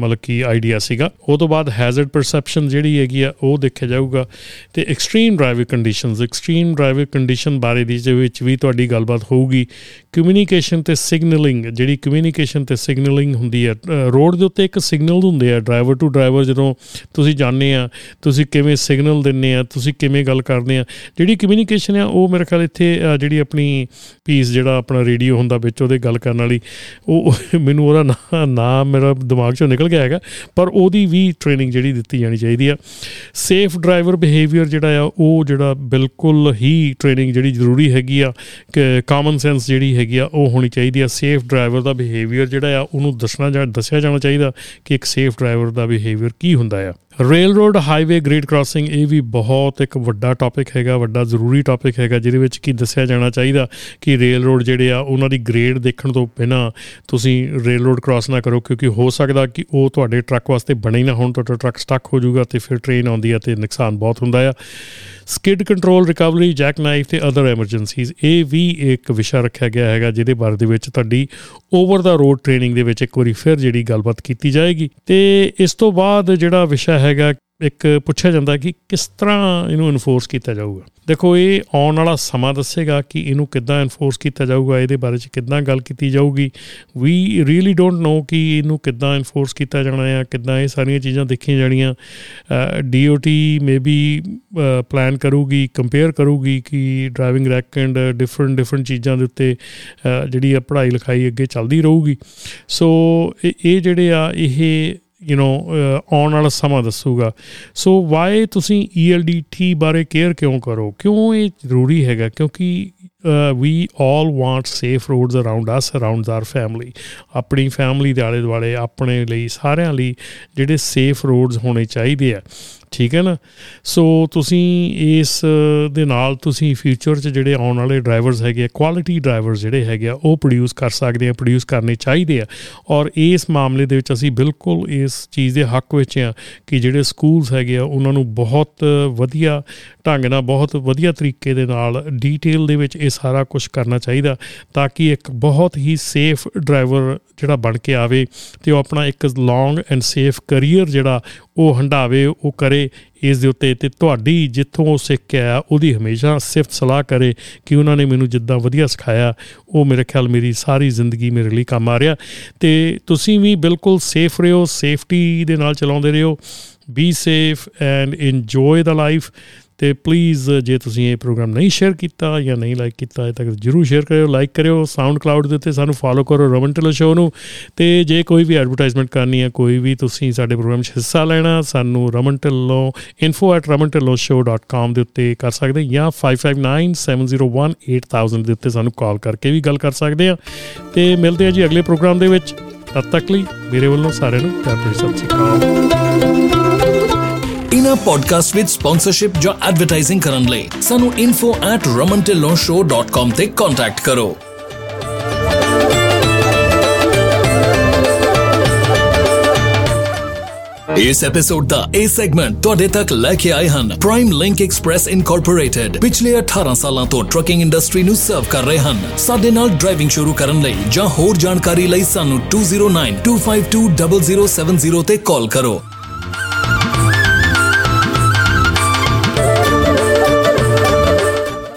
Speaker 1: ਮਤਲਬ ਕਿ ਆਈਡੀਆ ਸੀਗਾ। ਉਹ ਤੋਂ ਬਾਅਦ ਹੈਜ਼ਰਡ ਪਰਸੈਪਸ਼ਨ ਜਿਹੜੀ ਹੈਗੀ ਆ, ਉਹ ਦੇਖਿਆ ਜਾਊਗਾ। ਤੇ extreme driving conditions extreme driving condition ਬਾਰੇ ਦੀ ਵਿੱਚ ਵੀ ਤੁਹਾਡੀ ਗੱਲਬਾਤ ਹੋਊਗੀ। ਕਮਿਊਨੀਕੇਸ਼ਨ ਤੇ ਸਿਗਨਲਿੰਗ ਜਿਹੜੀ ਕਮਿਊਨੀਕੇਸ਼ਨ ਤੇ ਸਿਗਨਲਿੰਗ ਹੁੰਦੀ ਹੈ ਰੋਡ ਦੇ ਉੱਤੇ ਇੱਕ ਸਿਗਨਲ ਹੁੰਦੇ ਆ ਡਰਾਈਵਰ ਟੂ ਡਰਾਈਵਰ ਜਦੋਂ ਤੁਸੀਂ ਜਾਣਦੇ ਆ, ਤੁਸੀਂ ਕਿਵੇਂ ਸਿਗਨਲ ਦਿੰਨੇ ਆ, ਤੁਸੀਂ ਕਿਵੇਂ ਗੱਲ ਕਰਦੇ ਆ, ਜਿਹੜੀ ਕਮਿਊਨੀਕੇਸ਼ਨ ਆ, ਉਹ ਮੇਰੇ ਖਿਆਲ ਇੱਥੇ ਜਿਹੜੀ ਆਪਣੀ ਪੀਸ ਜਿਹੜਾ ਆਪਣਾ ਰੇਡੀਓ ਹੁੰਦਾ ਵਿੱਚ ਉਹਦੇ ਗੱਲ ਕਰਨ ਵਾਲੀ, ਉਹ ਮੈਨੂੰ ਉਹਦਾ ਨਾਮ ਮੇਰਾ ਦਿਮਾਗ ਚੋਂ ਨਿਕਲ ਗਿਆ ਹੈਗਾ, ਪਰ ਉਹਦੀ ਵੀ ਟ੍ਰੇਨਿੰਗ ਜਿਹੜੀ ਦਿੱਤੀ ਜਾਣੀ ਚਾਹੀਦੀ ਆ। ਸੇਫ ਡਰਾਈਵਰ ਬਿਹੇਵੀਅਰ ਜਿਹੜਾ ਆ, ਉਹ ਜਿਹੜਾ ਬਿਲਕੁਲ ਹੀ ਟ੍ਰੇਨਿੰਗ ਜਿਹੜੀ ਜ਼ਰੂਰੀ ਹੈਗੀ ਆ, ਕਿ ਕਾਮਨ ਸੈਂਸ ਜਿਹੜੀ ਹੈਗੀ ਆ, ਉਹ ਹੋਣੀ ਚਾਹੀਦੀ ਆ। ਸੇਫ ਡਰਾਈਵਰ ਦਾ ਬਿਹੇਵੀਅਰ ਜਿਹੜਾ ਆ, ਉਹਨੂੰ ਦੱਸਣਾ ਜਾਂ ਦੱਸਿਆ ਜਾਣਾ ਚਾਹੀਦਾ ਕਿ ਇੱਕ ਸੇਫ ਡਰਾਈਵਰ ਦਾ ਬਿਹੇਵੀਅਰ ਕੀ ਹੁੰਦਾ ਆ। Railroad highway grade crossing ਇਹ ਵੀ ਬਹੁਤ ਇੱਕ ਵੱਡਾ ਟਾਪਿਕ ਹੈਗਾ, ਵੱਡਾ ਜ਼ਰੂਰੀ ਟਾਪਿਕ ਹੈਗਾ, ਜਿਹਦੇ ਵਿੱਚ ਕੀ ਦੱਸਿਆ ਜਾਣਾ ਚਾਹੀਦਾ ਕਿ ਰੇਲ ਰੋਡ ਜਿਹੜੇ ਆ, ਉਹਨਾਂ ਦੀ ਗ੍ਰੇਡ ਦੇਖਣ ਤੋਂ ਪਹਿਲਾਂ ਤੁਸੀਂ ਰੇਲ ਰੋਡ ਕ੍ਰਾਸ ਨਾ ਕਰੋ, ਕਿਉਂਕਿ ਹੋ ਸਕਦਾ ਕਿ ਉਹ ਤੁਹਾਡੇ ਟਰੱਕ ਵਾਸਤੇ ਬਣੇ ਨਾ ਹੋਣ, ਤੁਹਾਡਾ ਟਰੱਕ ਸਟਕ ਹੋ ਜਾਊਗਾ ਤੇ ਫਿਰ ਟ੍ਰੇਨ ਆਉਂਦੀ ਆ ਤੇ ਨੁਕਸਾਨ ਬਹੁਤ ਹੁੰਦਾ ਆ। Skid control, recovery jack knife ਤੇ ਅਦਰ ਐਮਰਜੈਂਸੀਜ਼। ਇਹ ਵੀ ਇੱਕ ਵਿਸ਼ਾ ਰੱਖਿਆ ਗਿਆ ਹੈਗਾ, ਜਿਹਦੇ ਬਾਰੇ ਦੇ ਵਿੱਚ ਤੁਹਾਡੀ ਓਵਰ ਦਾ ਰੋਡ ਟ੍ਰੇਨਿੰਗ ਦੇ ਵਿੱਚ ਇੱਕ ਵਾਰੀ ਫਿਰ ਜਿਹੜੀ ਗੱਲਬਾਤ ਕੀਤੀ ਜਾਏਗੀ। ਤੇ ਇਸ ਤੋਂ ਬਾਅਦ ਜਿਹੜਾ ਵਿਸ਼ਾ ਹੈਗਾ ਇੱਕ ਪੁੱਛਿਆ ਜਾਂਦਾ ਕਿ ਕਿਸ ਤਰ੍ਹਾਂ ਇਹਨੂੰ ਇਨਫੋਰਸ ਕੀਤਾ ਜਾਊਗਾ? ਦੇਖੋ, ਇਹ ਆਉਣ ਵਾਲਾ ਸਮਾਂ ਦੱਸੇਗਾ ਕਿ ਇਹਨੂੰ ਕਿੱਦਾਂ ਇਨਫੋਰਸ ਕੀਤਾ ਜਾਊਗਾ, ਇਹਦੇ ਬਾਰੇ ਚ ਕਿੱਦਾਂ ਗੱਲ ਕੀਤੀ ਜਾਊਗੀ। ਵੀ ਰੀਅਲੀ ਡੋਨਟ ਨੋ ਕਿ ਇਹਨੂੰ ਕਿੱਦਾਂ ਇਨਫੋਰਸ ਕੀਤਾ ਜਾਣਾ ਹੈ ਕਿੱਦਾਂ ਇਹ ਸਾਰੀਆਂ ਚੀਜ਼ਾਂ ਦੇਖੀਆਂ ਜਾਣੀਆਂ। ਡੀਓਟੀ ਮੇਬੀ ਪਲਾਨ ਕਰੂਗੀ ਕੰਪੇਅਰ ਕਰੂਗੀ ਕਿ ਡਰਾਈਵਿੰਗ ਰੈਕਡ ਡਿਫਰੈਂਟ ਡਿਫਰੈਂਟ ਚੀਜ਼ਾਂ ਦੇ ਉੱਤੇ ਜਿਹੜੀ ਆ ਪੜ੍ਹਾਈ ਲਿਖਾਈ ਅੱਗੇ ਚੱਲਦੀ ਰਹੂਗੀ। ਸੋ ਇਹ ਜਿਹੜੇ ਆ, ਇਹ ਯੂ نو ਆਉਣ ਵਾਲਾ ਸਮਾਂ ਦੱਸੂਗਾ। ਸੋ ਵਾਈ ਤੁਸੀਂ ELDT ਬਾਰੇ ਕੇਅਰ ਕਿਉਂ ਕਰੋ? ਕਿਉਂ ਇਹ ਜ਼ਰੂਰੀ ਹੈਗਾ? ਕਿਉਂਕਿ we all want safe roads around us around our family ਆਪਣੀ ਫੈਮਿਲੀ ਦੇ ਆਲੇ ਦੁਆਲੇ ਆਪਣੇ ਲਈ ਸਾਰਿਆਂ ਲਈ ਜਿਹੜੇ ਸੇਫ ਰੋਡਸ ਹੋਣੇ ਚਾਹੀਦੇ ਆ। ਠੀਕ ਹੈ ਨਾ? ਸੋ ਤੁਸੀਂ ਇਸ ਦੇ ਨਾਲ ਤੁਸੀਂ ਫਿਊਚਰ 'ਚ ਜਿਹੜੇ ਆਉਣ ਵਾਲੇ ਡਰਾਈਵਰਸ ਹੈਗੇ ਆ ਕੁਆਲਿਟੀ ਡਰਾਈਵਰਸ ਜਿਹੜੇ ਹੈਗੇ ਆ, ਉਹ ਪ੍ਰੋਡਿਊਸ ਕਰ ਸਕਦੇ ਆ ਪ੍ਰੋਡਿਊਸ ਕਰਨੇ ਚਾਹੀਦੇ ਆ। ਔਰ ਇਸ ਮਾਮਲੇ ਦੇ ਵਿੱਚ ਅਸੀਂ ਬਿਲਕੁਲ ਇਸ ਚੀਜ਼ ਦੇ ਹੱਕ ਵਿੱਚ ਆ ਕਿ ਜਿਹੜੇ ਸਕੂਲਸ ਹੈਗੇ ਆ, ਉਹਨਾਂ ਨੂੰ ਬਹੁਤ ਵਧੀਆ ਢੰਗ ਨਾਲ, ਬਹੁਤ ਵਧੀਆ ਤਰੀਕੇ ਦੇ ਨਾਲ ਡੀਟੇਲ ਦੇ ਵਿੱਚ ਇਹ ਸਾਰਾ ਕੁਝ ਕਰਨਾ ਚਾਹੀਦਾ ਤਾਂ ਕਿ ਇੱਕ ਬਹੁਤ ਹੀ ਸੇਫ ਡਰਾਈਵਰ ਜਿਹੜਾ ਬਣ ਕੇ ਆਵੇ ਤੇ ਉਹ ਆਪਣਾ ਇੱਕ ਲੌਂਗ ਐਂਡ ਸੇਫ ਕੈਰੀਅਰ ਜਿਹੜਾ ਉਹ ਹੰਡਾਵੇ ਉਹ ਕਰੇ ਇਸ ਦੇ ਉੱਤੇ ਤੇ ਤੁਹਾਡੀ ਜਿੱਥੋਂ ਉਹ ਸਿੱਖ ਕੇ ਆਇਆ, ਉਹਦੀ ਹਮੇਸ਼ਾ ਸਿਫਤ ਸਲਾਹ ਕਰੇ ਕਿ ਉਹਨਾਂ ਨੇ ਮੈਨੂੰ ਜਿੱਦਾਂ ਵਧੀਆ ਸਿਖਾਇਆ, ਉਹ ਮੇਰੇ ਖਿਆਲ ਮੇਰੀ ਸਾਰੀ ਜ਼ਿੰਦਗੀ ਮੇਰੇ ਲਈ ਕੰਮ ਆ ਰਿਹਾ। ਤੇ ਤੁਸੀਂ ਵੀ ਬਿਲਕੁਲ ਸੇਫ ਰਹੋ ਸੇਫਟੀ ਦੇ ਨਾਲ ਚਲਾਉਂਦੇ ਰਹੋ be safe and enjoy the life ਤੇ ਪਲੀਜ਼ ਜੇ ਤੁਸੀਂ ਇਹ ਪ੍ਰੋਗਰਾਮ ਨਹੀਂ ਸ਼ੇਅਰ ਕੀਤਾ ਜਾਂ ਨਹੀਂ ਲਾਈਕ ਕੀਤਾ ਅਜੇ ਤੱਕ ਜਰੂਰ ਸ਼ੇਅਰ ਕਰਿਓ ਲਾਈਕ ਕਰਿਓ ਸਾਊਂਡ ਕਲਾਉਡ ਦੇ ਉੱਤੇ ਸਾਨੂੰ ਫਾਲੋ ਕਰੋ ਰਮਨ ਟਿਲੋ ਸ਼ੋ ਨੂੰ। ਤੇ ਜੇ ਕੋਈ ਵੀ ਐਡਵਰਟਾਈਜ਼ਮੈਂਟ ਕਰਨੀ ਹੈ, ਕੋਈ ਵੀ ਤੁਸੀਂ ਸਾਡੇ ਪ੍ਰੋਗਰਾਮ 'ਚ ਹਿੱਸਾ ਲੈਣਾ, ਸਾਨੂੰ ਰਮਨ ਟਿਲੋ info@ramantiloshow.com ਦੇ ਉੱਤੇ ਕਰ ਸਕਦੇ ਜਾਂ 5597018000 ਦੇ ਉੱਤੇ ਸਾਨੂੰ ਕਾਲ ਕਰਕੇ ਵੀ ਗੱਲ ਕਰ ਸਕਦੇ ਆ ਤੇ ਮਿਲਦੇ ਆ ਜੀ ਅਗਲੇ ਪ੍ਰੋਗਰਾਮ ਦੇ ਵਿੱਚ। ਤਦ ਤੱਕ ਲਈ ਮੇਰੇ ਵੱਲੋਂ ਸਾਰਿਆਂ ਨੂੰ ਪਿਆਰ ਭਰੀ ਸਤਿ ਸ਼੍ਰੀ ਅਕਾਲ।
Speaker 2: ਇਹਨਾਂ ਪੋਡਕਾਸਟ ਵਿੱਚ ਸਪਾਂਸਰਸ਼ਿਪ ਜਾਂ ਐਡਵਰਟਾਈਜ਼ਿੰਗ ਕਰਨ ਲਈ ਸਾਨੂੰ info@ramantillonshow.com ਤੇ ਕੰਟੈਕਟ ਕਰੋ ਇਸ ਐਪੀਸੋਡ ਦਾ ਇਹ ਸੈਗਮੈਂਟ ਤੁਹਾਡੇ ਤੱਕ ਲੈ ਕੇ ਆਏ ਹਨ ਪ੍ਰਾਈਮ ਲਿੰਕ ਐਕਸਪ੍ਰੈਸ ਇਨਕੋਰਪੋਰੇਟਡ ਪਿਛਲੇ 18 ਸਾਲਾਂ ਤੋਂ ਟਰੱਕਿੰਗ ਇੰਡਸਟਰੀ ਨੂੰ ਸਰਵ ਕਰ ਰਹੇ ਹਨ ਸਾਡੇ ਨਾਲ ਡਰਾਈਵਿੰਗ ਸ਼ੁਰੂ ਕਰਨ ਲਈ ਜਾਂ ਹੋਰ ਜਾਣਕਾਰੀ ਲਈ ਸਾਨੂੰ 2092520070 ਤੇ ਕਾਲ ਕਰੋ